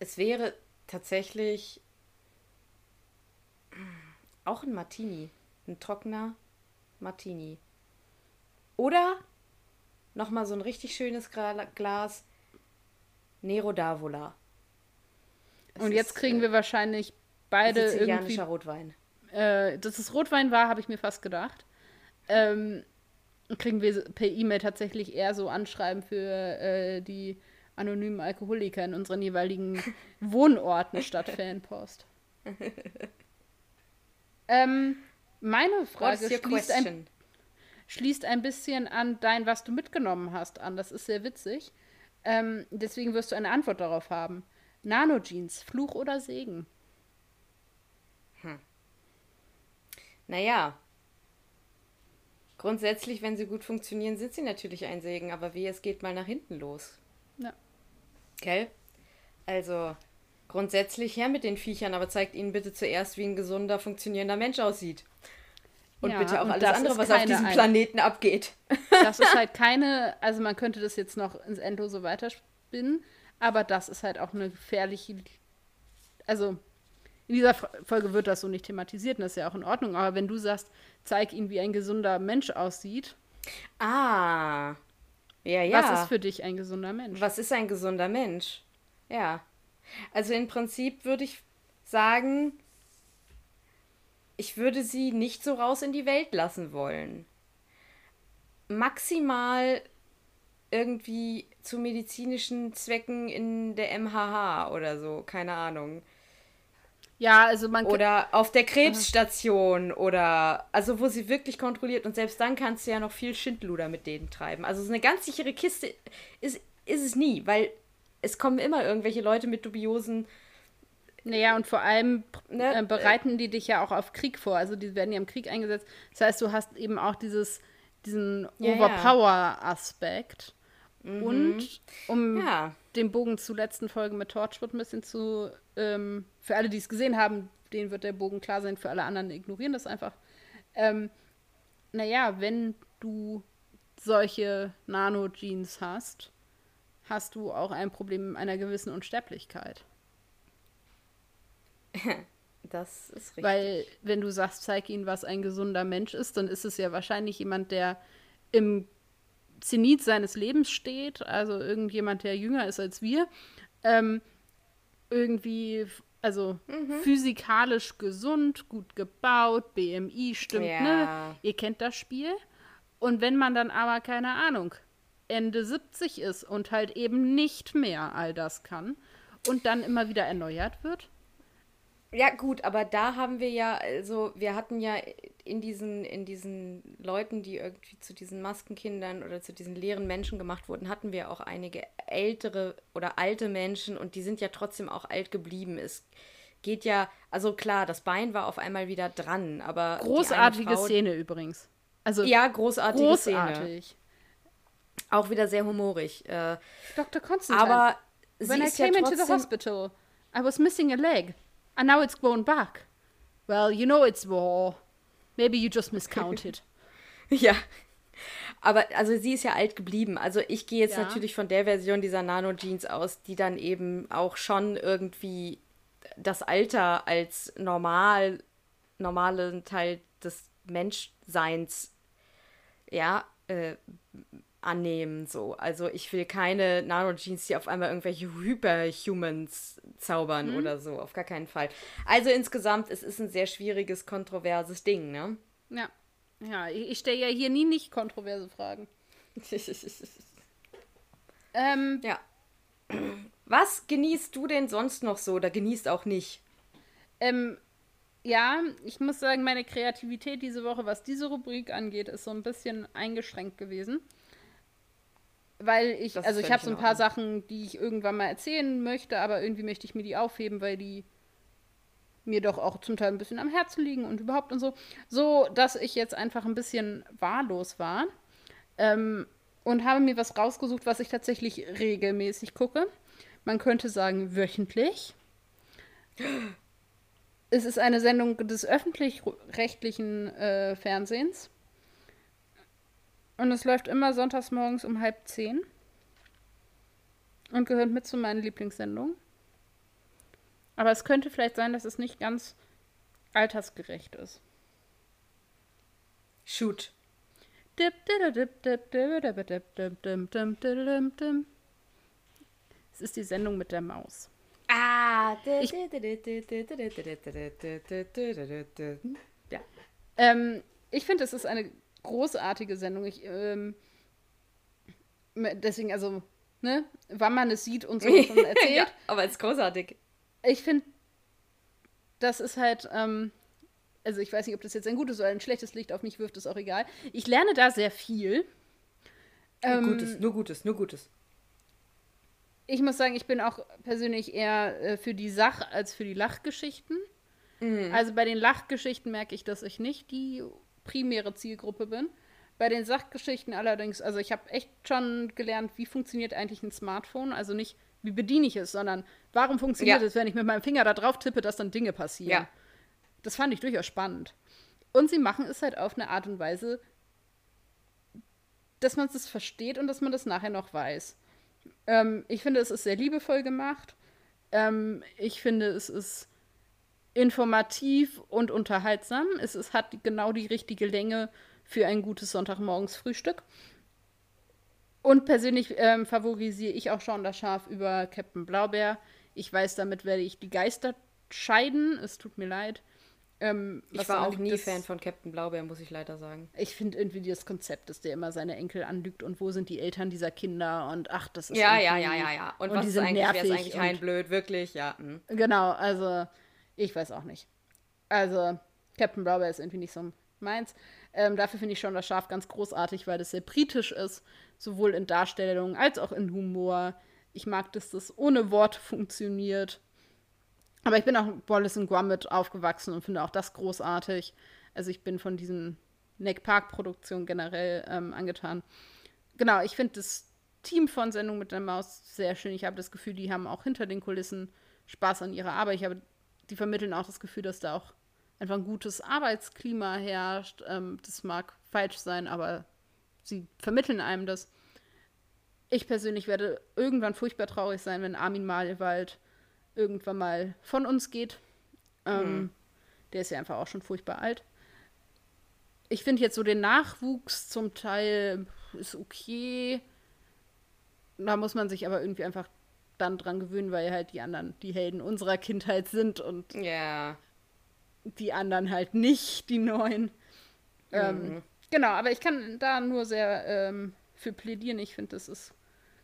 es wäre tatsächlich auch ein Martini. Ein trockener Martini. Oder nochmal so ein richtig schönes Glas Nero d'Avola. Und jetzt kriegen wir wahrscheinlich beide irgendwie... Rotwein. Äh, dass es Rotwein war, habe ich mir fast gedacht. Ähm, kriegen wir per E-Mail tatsächlich eher so Anschreiben für äh, die anonymen Alkoholiker in unseren jeweiligen *laughs* Wohnorten statt Fanpost. ähm, meine Frage schließt ein, schließt ein, bisschen an dein, was du mitgenommen hast, an. Das ist sehr witzig. Ähm, deswegen wirst du eine Antwort darauf haben. Nanojeans, Fluch oder Segen? Hm. Naja, grundsätzlich, wenn sie gut funktionieren, sind sie natürlich ein Segen, aber wie es geht mal nach hinten los. Ja. Gell? Also, grundsätzlich her mit den Viechern, aber zeigt ihnen bitte zuerst, wie ein gesunder, funktionierender Mensch aussieht. Und ja, bitte auch alles andere, was auf diesem Planeten abgeht. Das ist halt *laughs* keine, also man könnte das jetzt noch ins Endlose weiterspinnen, aber das ist halt auch eine gefährliche, also In dieser Folge wird das so nicht thematisiert und das ist ja auch in Ordnung. Aber wenn du sagst, zeig ihn, wie ein gesunder Mensch aussieht. Ah. Ja, ja. Was ist für dich ein gesunder Mensch? Was ist ein gesunder Mensch? Ja. Also im Prinzip würde ich sagen, ich würde sie nicht so raus in die Welt lassen wollen. Maximal irgendwie zu medizinischen Zwecken in der MHH oder so, keine Ahnung. Ja, also man Oder auf der Krebsstation oder also wo sie wirklich kontrolliert und selbst dann kannst du ja noch viel Schindluder mit denen treiben. Also so eine ganz sichere Kiste ist, ist es nie, weil es kommen immer irgendwelche Leute mit dubiosen. Naja, und vor allem ne? äh, bereiten die dich ja auch auf Krieg vor. Also die werden ja im Krieg eingesetzt. Das heißt, du hast eben auch dieses, diesen ja, Overpower-Aspekt. Mhm. Und um ja. den Bogen zur letzten Folge mit Torchwood ein bisschen zu, ähm, für alle, die es gesehen haben, denen wird der Bogen klar sein, für alle anderen ignorieren das einfach. Ähm, naja, wenn du solche Nano-Jeans hast, hast du auch ein Problem einer gewissen Unsterblichkeit. *laughs* Das ist richtig. Weil, wenn du sagst, zeig ihnen, was ein gesunder Mensch ist, dann ist es ja wahrscheinlich jemand, der im Zenit seines Lebens steht, also irgendjemand, der jünger ist als wir, ähm, irgendwie, also mhm. physikalisch gesund, gut gebaut, BMI stimmt, ja. ne? Ihr kennt das Spiel. Und wenn man dann aber, keine Ahnung, Ende 70 ist und halt eben nicht mehr all das kann und dann immer wieder erneuert wird, ja, gut, aber da haben wir ja, also wir hatten ja in diesen, in diesen Leuten, die irgendwie zu diesen Maskenkindern oder zu diesen leeren Menschen gemacht wurden, hatten wir auch einige ältere oder alte Menschen und die sind ja trotzdem auch alt geblieben. Es geht ja, also klar, das Bein war auf einmal wieder dran, aber. Großartige Frau, Szene übrigens. Also ja, großartige großartig. Szene. Auch wieder sehr humorig. Äh, Dr. Constantine. Aber When I came ja into the hospital, I was missing a leg. And now it's grown back. Well, you know it's war. Maybe you just miscounted. *laughs* ja. Aber also sie ist ja alt geblieben. Also ich gehe jetzt ja. natürlich von der Version dieser Nano Jeans aus, die dann eben auch schon irgendwie das Alter als normal normalen Teil des Menschseins ja äh, annehmen. So. Also ich will keine Nano-Jeans, die auf einmal irgendwelche Hyperhumans zaubern mhm. oder so. Auf gar keinen Fall. Also insgesamt, es ist ein sehr schwieriges, kontroverses Ding, ne? Ja. Ja, ich stelle ja hier nie nicht kontroverse Fragen. *laughs* ähm, ja. Was genießt du denn sonst noch so oder genießt auch nicht? Ähm, ja, ich muss sagen, meine Kreativität diese Woche, was diese Rubrik angeht, ist so ein bisschen eingeschränkt gewesen weil ich, das also ich habe so ein paar Sachen, die ich irgendwann mal erzählen möchte, aber irgendwie möchte ich mir die aufheben, weil die mir doch auch zum Teil ein bisschen am Herzen liegen und überhaupt und so. So, dass ich jetzt einfach ein bisschen wahllos war ähm, und habe mir was rausgesucht, was ich tatsächlich regelmäßig gucke. Man könnte sagen wöchentlich. Es ist eine Sendung des öffentlich-rechtlichen äh, Fernsehens. Und es läuft immer sonntags morgens um halb zehn. Und gehört mit zu meinen Lieblingssendungen. Aber es könnte vielleicht sein, dass es nicht ganz altersgerecht ist. Shoot. Es ist die Sendung mit der Maus. Ah. Ich, ja. Ähm, ich finde, es ist eine großartige Sendung. Ich, ähm, deswegen, also, ne, wann man es sieht und so schon *laughs* erzählt. ja, aber es ist großartig. Ich finde, das ist halt, ähm, also ich weiß nicht, ob das jetzt ein gutes oder ein schlechtes Licht auf mich wirft, ist auch egal. Ich lerne da sehr viel. Ähm, Gutes, nur Gutes, nur Gutes. Ich muss sagen, ich bin auch persönlich eher äh, für die Sach- als für die Lachgeschichten. Mhm. Also bei den Lachgeschichten merke ich, dass ich nicht die primäre Zielgruppe bin. Bei den Sachgeschichten allerdings, also ich habe echt schon gelernt, wie funktioniert eigentlich ein Smartphone. Also nicht, wie bediene ich es, sondern warum funktioniert ja. es, wenn ich mit meinem Finger da drauf tippe, dass dann Dinge passieren. Ja. Das fand ich durchaus spannend. Und sie machen es halt auf eine Art und Weise, dass man es versteht und dass man das nachher noch weiß. Ähm, ich finde, es ist sehr liebevoll gemacht. Ähm, ich finde, es ist informativ und unterhaltsam. Es, es hat genau die richtige Länge für ein gutes Sonntagmorgens-Frühstück. Und persönlich ähm, favorisiere ich auch schon das Schaf über Captain Blaubeer. Ich weiß, damit werde ich die Geister scheiden. Es tut mir leid. Ähm, ich war auch nie das, Fan von Captain Blaubeer, muss ich leider sagen. Ich finde irgendwie das Konzept, dass der immer seine Enkel anlügt und wo sind die Eltern dieser Kinder und ach, das ist Ja, ja, ja, ja, ja. Und, und was ist eigentlich, ist eigentlich ein blöd, wirklich, ja. Mh. Genau, also ich weiß auch nicht. Also Captain Blaubeer ist irgendwie nicht so meins. Ähm, dafür finde ich schon das Schaf ganz großartig, weil das sehr britisch ist, sowohl in Darstellung als auch in Humor. Ich mag, dass das ohne Worte funktioniert. Aber ich bin auch Wallace und Gromit aufgewachsen und finde auch das großartig. Also ich bin von diesen Neck Park Produktionen generell ähm, angetan. Genau, ich finde das Team von Sendung mit der Maus sehr schön. Ich habe das Gefühl, die haben auch hinter den Kulissen Spaß an ihrer Arbeit. Ich habe, die vermitteln auch das Gefühl, dass da auch einfach ein gutes Arbeitsklima herrscht. Ähm, das mag falsch sein, aber sie vermitteln einem das. Ich persönlich werde irgendwann furchtbar traurig sein, wenn Armin Malewald irgendwann mal von uns geht. Ähm, mhm. Der ist ja einfach auch schon furchtbar alt. Ich finde jetzt so den Nachwuchs zum Teil ist okay. Da muss man sich aber irgendwie einfach dann dran gewöhnen, weil halt die anderen die Helden unserer Kindheit sind und yeah. die anderen halt nicht, die neuen. Ähm, mhm. Ähm, genau, aber ich kann da nur sehr ähm, für plädieren. Ich finde, das ist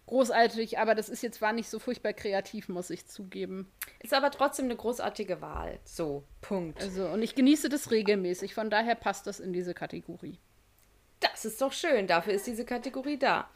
großartig, aber das ist jetzt war nicht so furchtbar kreativ, muss ich zugeben. Ist aber trotzdem eine großartige Wahl. So, Punkt. Also, und ich genieße das regelmäßig, von daher passt das in diese Kategorie. Das ist doch schön, dafür ist diese Kategorie da.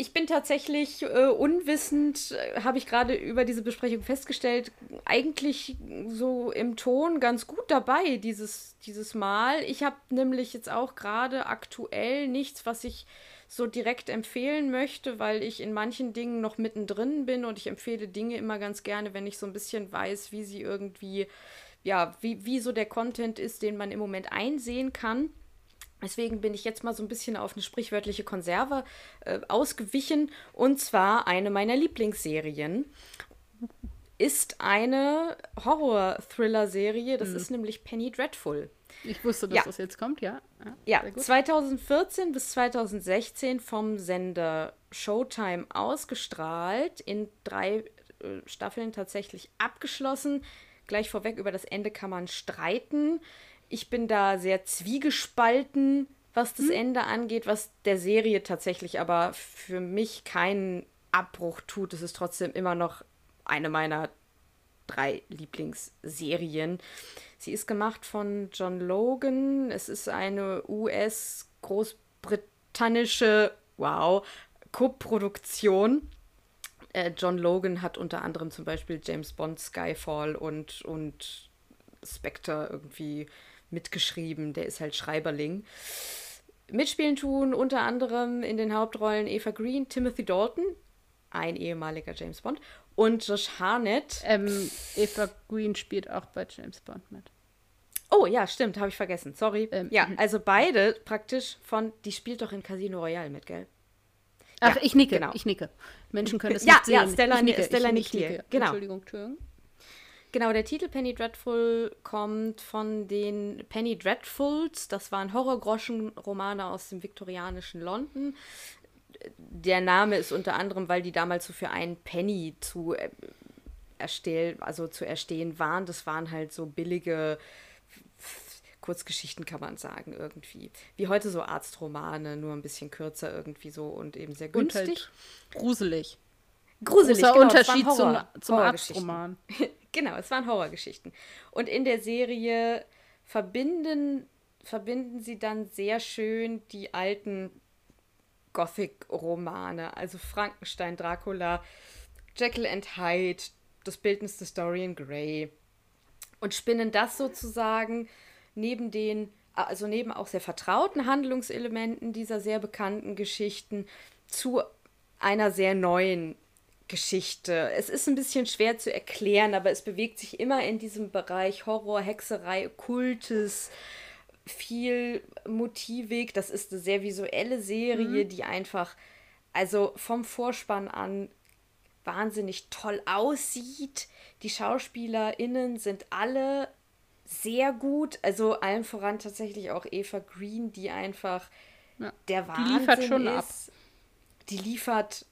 Ich bin tatsächlich äh, unwissend, äh, habe ich gerade über diese Besprechung festgestellt, eigentlich so im Ton ganz gut dabei dieses, dieses Mal. Ich habe nämlich jetzt auch gerade aktuell nichts, was ich so direkt empfehlen möchte, weil ich in manchen Dingen noch mittendrin bin und ich empfehle Dinge immer ganz gerne, wenn ich so ein bisschen weiß, wie sie irgendwie, ja, wie, wie so der Content ist, den man im Moment einsehen kann. Deswegen bin ich jetzt mal so ein bisschen auf eine sprichwörtliche Konserve äh, ausgewichen. Und zwar eine meiner Lieblingsserien ist eine Horror-Thriller-Serie. Das mhm. ist nämlich Penny Dreadful. Ich wusste, dass ja. das jetzt kommt, ja. Ja, ja 2014 bis 2016 vom Sender Showtime ausgestrahlt, in drei äh, Staffeln tatsächlich abgeschlossen. Gleich vorweg, über das Ende kann man streiten. Ich bin da sehr zwiegespalten, was das hm. Ende angeht, was der Serie tatsächlich aber für mich keinen Abbruch tut. Es ist trotzdem immer noch eine meiner drei Lieblingsserien. Sie ist gemacht von John Logan. Es ist eine US-großbritannische, wow, Co-Produktion. Äh, John Logan hat unter anderem zum Beispiel James Bond, Skyfall und, und Spectre irgendwie mitgeschrieben. Der ist halt Schreiberling. Mitspielen tun unter anderem in den Hauptrollen Eva Green, Timothy Dalton, ein ehemaliger James Bond, und Josh Harnett. Ähm, Eva Green spielt auch bei James Bond mit. Oh ja, stimmt, habe ich vergessen. Sorry. Ähm, ja, mhm. also beide praktisch von, die spielt doch in Casino Royale mit, gell? Ach, ja, ich nicke, genau. ich nicke. Menschen können es ja, nicht sehen. Ja, Stella, ich nicke, Stella nickt hier. Genau. Entschuldigung, Entschuldigung. Genau, der Titel Penny Dreadful kommt von den Penny Dreadfuls. Das waren Horrorgroschen-Romane aus dem viktorianischen London der Name ist unter anderem, weil die damals so für einen Penny zu äh, erstellen, also zu erstehen waren. Das waren halt so billige Kurzgeschichten, kann man sagen, irgendwie. Wie heute so Arztromane, nur ein bisschen kürzer irgendwie so und eben sehr günstig. Und halt gruselig. Gruselig, Großer genau, Unterschied zum, zum Arztroman. *laughs* genau, es waren Horrorgeschichten. Und in der Serie verbinden, verbinden sie dann sehr schön die alten Gothic-Romane, also Frankenstein, Dracula, Jekyll and Hyde, das Bildnis des Dorian Gray und spinnen das sozusagen neben den, also neben auch sehr vertrauten Handlungselementen dieser sehr bekannten Geschichten zu einer sehr neuen Geschichte. Es ist ein bisschen schwer zu erklären, aber es bewegt sich immer in diesem Bereich Horror, Hexerei, Kultes, viel motivig. Das ist eine sehr visuelle Serie, mhm. die einfach, also vom Vorspann an, wahnsinnig toll aussieht. Die SchauspielerInnen sind alle sehr gut. Also allen voran tatsächlich auch Eva Green, die einfach ja, der Wahnsinn die liefert schon ist. Ab. Die liefert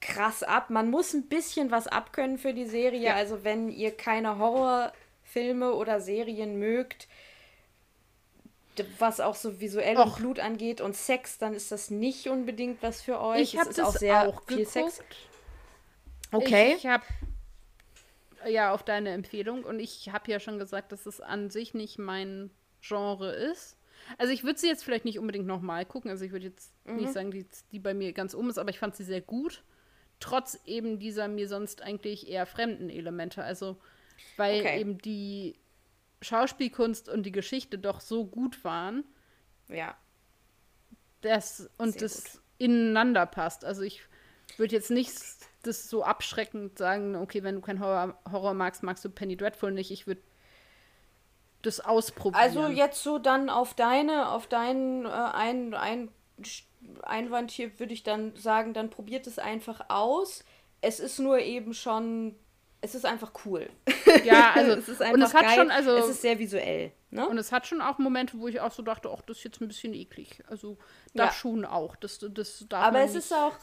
krass ab. Man muss ein bisschen was abkönnen für die Serie. Ja. Also wenn ihr keine Horrorfilme oder Serien mögt, was auch so visuell Och. und Blut angeht und Sex, dann ist das nicht unbedingt was für euch. Ich habe das auch sehr auch viel geguckt. Sex. Okay. Ich habe ja auf deine Empfehlung und ich habe ja schon gesagt, dass es an sich nicht mein Genre ist. Also ich würde sie jetzt vielleicht nicht unbedingt nochmal gucken. Also ich würde jetzt mhm. nicht sagen, die, die bei mir ganz um ist, aber ich fand sie sehr gut. Trotz eben dieser mir sonst eigentlich eher fremden Elemente. Also weil okay. eben die Schauspielkunst und die Geschichte doch so gut waren. Ja. Das, und Sehr das gut. ineinander passt. Also ich würde jetzt nicht das so abschreckend sagen, okay, wenn du kein Horror, Horror magst, magst du Penny Dreadful nicht. Ich würde das ausprobieren. Also jetzt so dann auf deine, auf deinen äh, ein, ein, Einwand hier würde ich dann sagen, dann probiert es einfach aus. Es ist nur eben schon es ist einfach cool. *laughs* Ja, also es ist einfach und es hat geil. schon, also es ist sehr visuell. Ne? Und es hat schon auch Momente, wo ich auch so dachte, ach, das ist jetzt ein bisschen eklig. Also das ja. schon auch. Das, das darf Aber es ist auch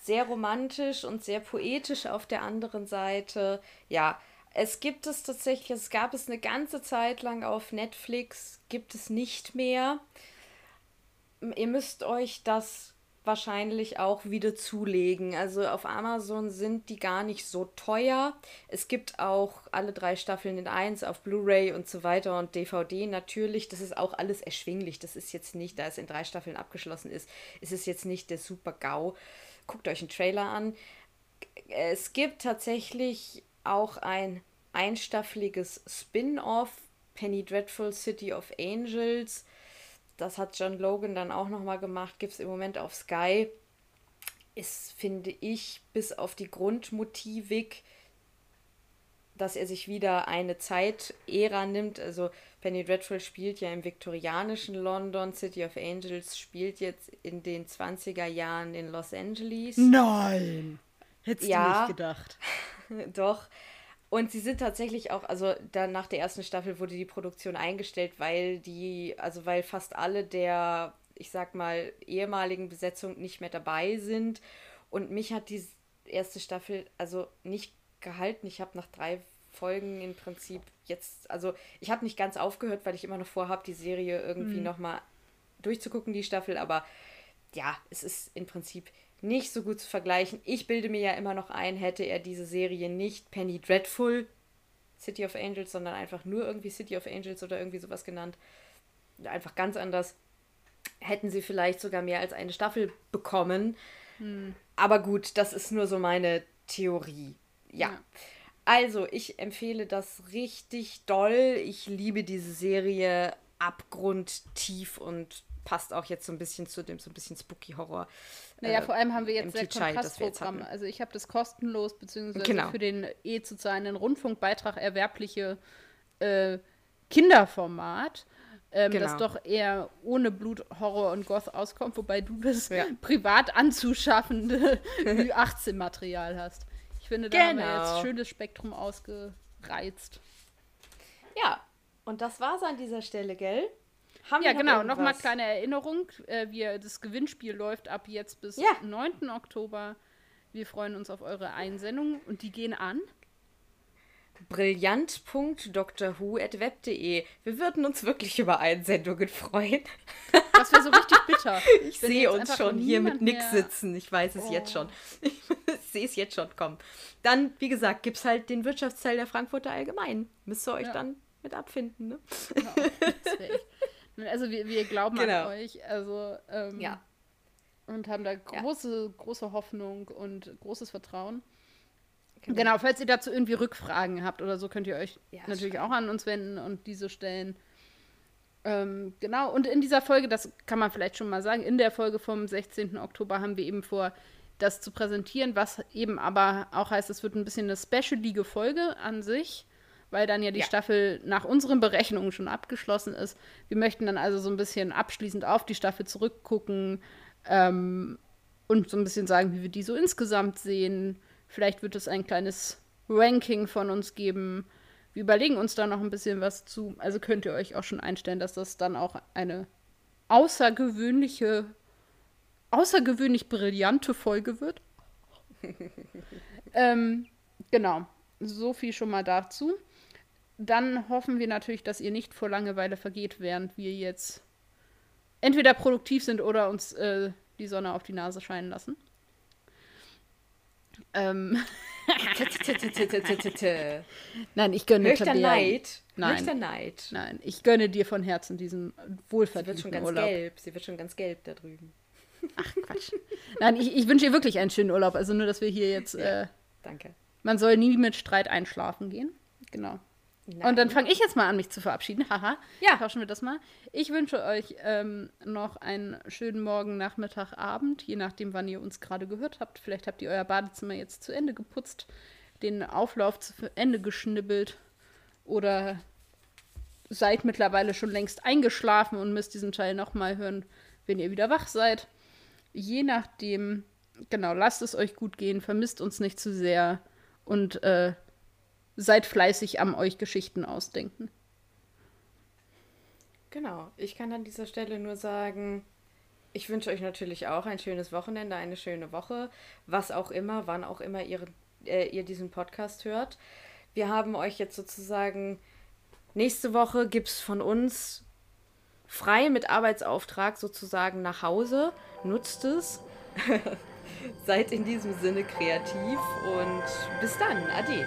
sehr romantisch und sehr poetisch auf der anderen Seite. Ja, es gibt es tatsächlich, es gab es eine ganze Zeit lang auf Netflix, gibt es nicht mehr. Ihr müsst euch das wahrscheinlich auch wieder zulegen. Also auf Amazon sind die gar nicht so teuer. Es gibt auch alle drei Staffeln in eins auf Blu-ray und so weiter und DVD natürlich. Das ist auch alles erschwinglich. Das ist jetzt nicht, da es in drei Staffeln abgeschlossen ist, ist es jetzt nicht der super GAU. Guckt euch einen Trailer an. Es gibt tatsächlich auch ein einstaffeliges Spin-off, Penny Dreadful City of Angels das hat John Logan dann auch nochmal gemacht, gibt es im Moment auf Sky. Ist, finde ich, bis auf die Grundmotivik, dass er sich wieder eine Zeitära nimmt. Also Penny Dreadful spielt ja im viktorianischen London, City of Angels spielt jetzt in den 20er Jahren in Los Angeles. Nein! Hättest ja, du nicht gedacht. *laughs* Doch. Und sie sind tatsächlich auch, also dann nach der ersten Staffel wurde die Produktion eingestellt, weil die, also weil fast alle der, ich sag mal, ehemaligen Besetzung nicht mehr dabei sind. Und mich hat die erste Staffel also nicht gehalten. Ich habe nach drei Folgen im Prinzip jetzt, also ich habe nicht ganz aufgehört, weil ich immer noch vorhabe, die Serie irgendwie mhm. nochmal durchzugucken, die Staffel. Aber ja, es ist im Prinzip nicht so gut zu vergleichen. Ich bilde mir ja immer noch ein, hätte er diese Serie nicht Penny Dreadful City of Angels, sondern einfach nur irgendwie City of Angels oder irgendwie sowas genannt. Einfach ganz anders. Hätten sie vielleicht sogar mehr als eine Staffel bekommen. Hm. Aber gut, das ist nur so meine Theorie. ja. ja. Also, ich empfehle das richtig doll. Ich liebe diese Serie abgrundtief und passt auch jetzt so ein bisschen zu dem so ein bisschen Spooky Horror. Naja, äh, vor allem haben wir jetzt sehr Kontrastprogramm. Also ich habe das kostenlos, beziehungsweise genau. für den eh zu zahlenden Rundfunkbeitrag erwerbliche äh, Kinderformat. Ähm, genau. das doch eher ohne Blut, Horror und Goth auskommt, wobei du das ja. *laughs* privat anzuschaffende *laughs* 18-Material hast. Ich finde, da genau. haben wir jetzt genau. schönes Spektrum ausgereizt. Ja, und das war's an dieser Stelle, gell? Haben ja, genau. Nochmal kleine Erinnerung. Äh, wir, das Gewinnspiel läuft ab jetzt bis ja. 9. Oktober. Wir freuen uns auf eure Einsendungen und die gehen an. Brillant.drwho.web.de. Wir würden uns wirklich über Einsendungen freuen. Das wäre so richtig bitter. *laughs* Ich sehe uns schon hier mit nix sitzen. Ich weiß es oh. jetzt schon. Ich *laughs* sehe es jetzt schon kommen. Dann, wie gesagt, gibt es halt den Wirtschaftsteil der Frankfurter Allgemein. Müsst ihr euch ja. dann mit abfinden. Ne? Ja, das wäre echt *laughs* also wir, wir glauben genau. an euch. Also ähm, ja. Und haben da große, ja. große Hoffnung und großes Vertrauen. Genau. genau. falls ihr dazu irgendwie Rückfragen habt oder so, könnt ihr euch ja, natürlich auch an uns wenden und diese stellen. Ähm, genau, und in dieser Folge, das kann man vielleicht schon mal sagen, in der Folge vom 16. Oktober haben wir eben vor, das zu präsentieren, was eben aber auch heißt, es wird ein bisschen eine specialige Folge an sich weil dann ja die ja. Staffel nach unseren Berechnungen schon abgeschlossen ist. Wir möchten dann also so ein bisschen abschließend auf die Staffel zurückgucken ähm, und so ein bisschen sagen, wie wir die so insgesamt sehen. Vielleicht wird es ein kleines Ranking von uns geben. Wir überlegen uns da noch ein bisschen was zu. Also könnt ihr euch auch schon einstellen, dass das dann auch eine außergewöhnliche, außergewöhnlich brillante Folge wird. *laughs* ähm, genau, so viel schon mal dazu. Dann hoffen wir natürlich, dass ihr nicht vor Langeweile vergeht, während wir jetzt entweder produktiv sind oder uns äh, die Sonne auf die Nase scheinen lassen. Ähm. *laughs* Nein, ich gönne Tabea. Neid. Nein. Neid. Nein, ich gönne dir von Herzen diesen Sie wird wohlverdienten schon ganz Urlaub. gelb. Sie wird schon ganz gelb da drüben. Ach Quatsch. Nein, ich, ich wünsche ihr wirklich einen schönen Urlaub. Also nur, dass wir hier jetzt. Äh, Danke. man soll nie mit Streit einschlafen gehen. Genau. Und dann fange ich jetzt mal an, mich zu verabschieden. *laughs* Haha. Ja. Tauschen wir das mal. Ich wünsche euch ähm, noch einen schönen Morgen, Nachmittag, Abend, je nachdem, wann ihr uns gerade gehört habt. Vielleicht habt ihr euer Badezimmer jetzt zu Ende geputzt, den Auflauf zu Ende geschnibbelt oder seid mittlerweile schon längst eingeschlafen und müsst diesen Teil nochmal hören, wenn ihr wieder wach seid. Je nachdem, genau, lasst es euch gut gehen, vermisst uns nicht zu sehr und äh, seid fleißig am euch Geschichten ausdenken. Genau. Ich kann an dieser Stelle nur sagen, ich wünsche euch natürlich auch ein schönes Wochenende, eine schöne Woche, was auch immer, wann auch immer ihr, äh, ihr diesen Podcast hört. Wir haben euch jetzt sozusagen, nächste Woche gibt es von uns frei mit Arbeitsauftrag sozusagen nach Hause. Nutzt es. *laughs* Seid in diesem Sinne kreativ und bis dann. Ade.